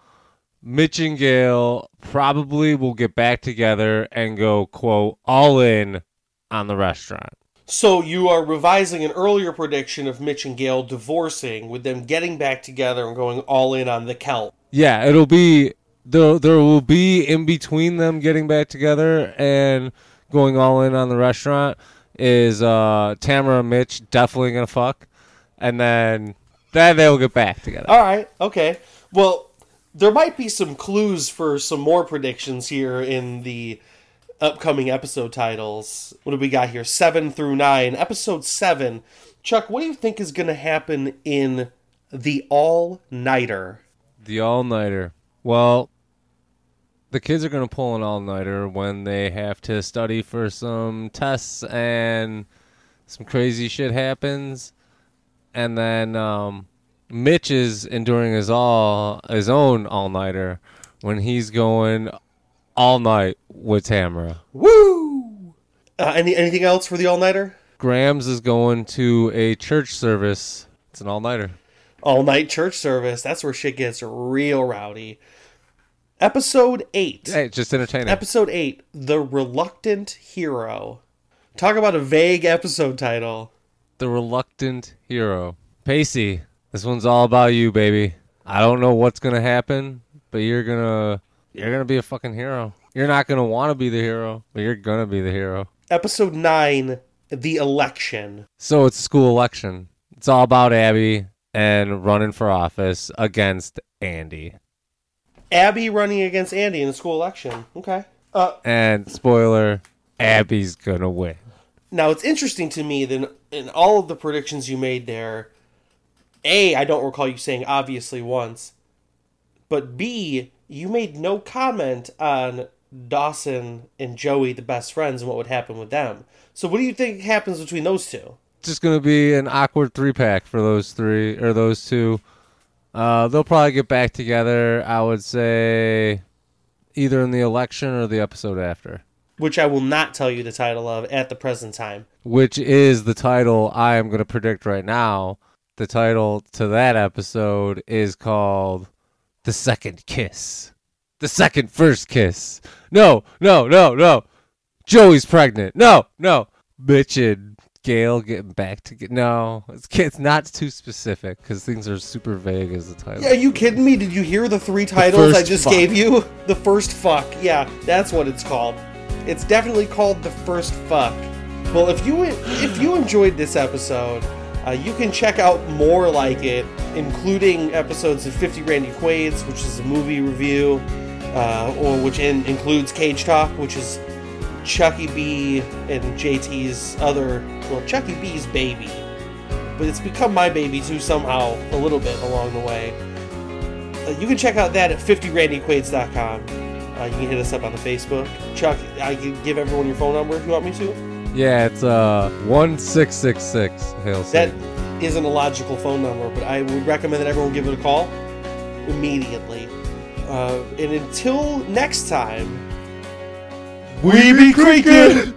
Mitch and Gail probably will get back together and go quote all in on the restaurant. So you are revising an earlier prediction of Mitch and Gail divorcing, with them getting back together and going all in on the Celt. Yeah, it'll be there. There will be in between them getting back together and going all in on the restaurant. Is uh Tamara and Mitch definitely gonna fuck, and then then they'll get back together. All right, okay. Well, there might be some clues for some more predictions here in the upcoming episode titles. What do we got here? Seven through nine. Episode seven. Chuck, what do you think is going to happen in the all nighter? The all nighter. Well, the kids are gonna pull an all nighter when they have to study for some tests and some crazy shit happens, and then um, Mitch is enduring his all his own all nighter when he's going all night with Tamara. Woo! Uh, any anything else for the all nighter? Grams is going to a church service. It's an all nighter. All night church service. That's where shit gets real rowdy. Episode eight. Hey, just entertaining. Episode 8 The Reluctant Hero. Talk about a vague episode title. The reluctant hero. Pacey, this one's all about you, baby. I don't know what's gonna happen, but you're gonna you're gonna be a fucking hero. You're not gonna want to be the hero, but you're gonna be the hero. Episode 9 The Election. So it's a school election. It's all about Abby and running for office against Andie. Abby running against Andie in the school election. Okay. Uh, And spoiler, Abby's gonna win. Now it's interesting to me that in, all of the predictions you made there, A, I don't recall you saying obviously once, but B, you made no comment on Dawson and Joey, the best friends, and what would happen with them. So what do you think happens between those two? It's just gonna be an awkward three pack for those three or those two. Uh, they'll probably get back together. I would say either in the election or the episode after, Which I will not tell you the title of at the present time. which is the title I am gonna predict right now. The title to that episode is called "The Second Kiss," the second first kiss. No, no, no, no. Joey's pregnant. No, no. Bitch and Gail getting back to get. No, it's, it's not too specific because things are super vague as the title. Yeah, are you kidding me? Did you hear the three titles I just fuck. gave you? The first fuck. Yeah, that's what it's called. It's definitely called the first fuck. Well, if you if you enjoyed this episode, uh, you can check out more like it, including episodes of 50 Randy Quaid's, which is a movie review, uh, or which in, includes Cage Talk, which is Tzhukie B and JT's other, well, Tzhukie B's baby. But it's become my baby too somehow, a little bit along the way. Uh, you can check out that at 50randyquaids.com. Uh, you can hit us up on the Facebook. Chuck, I can give everyone your phone number if you want me to. Yeah, it's uh one six six six. Hail That isn't a logical phone number, but I would recommend that everyone give it a call immediately. Uh, and until next time, we be creaking.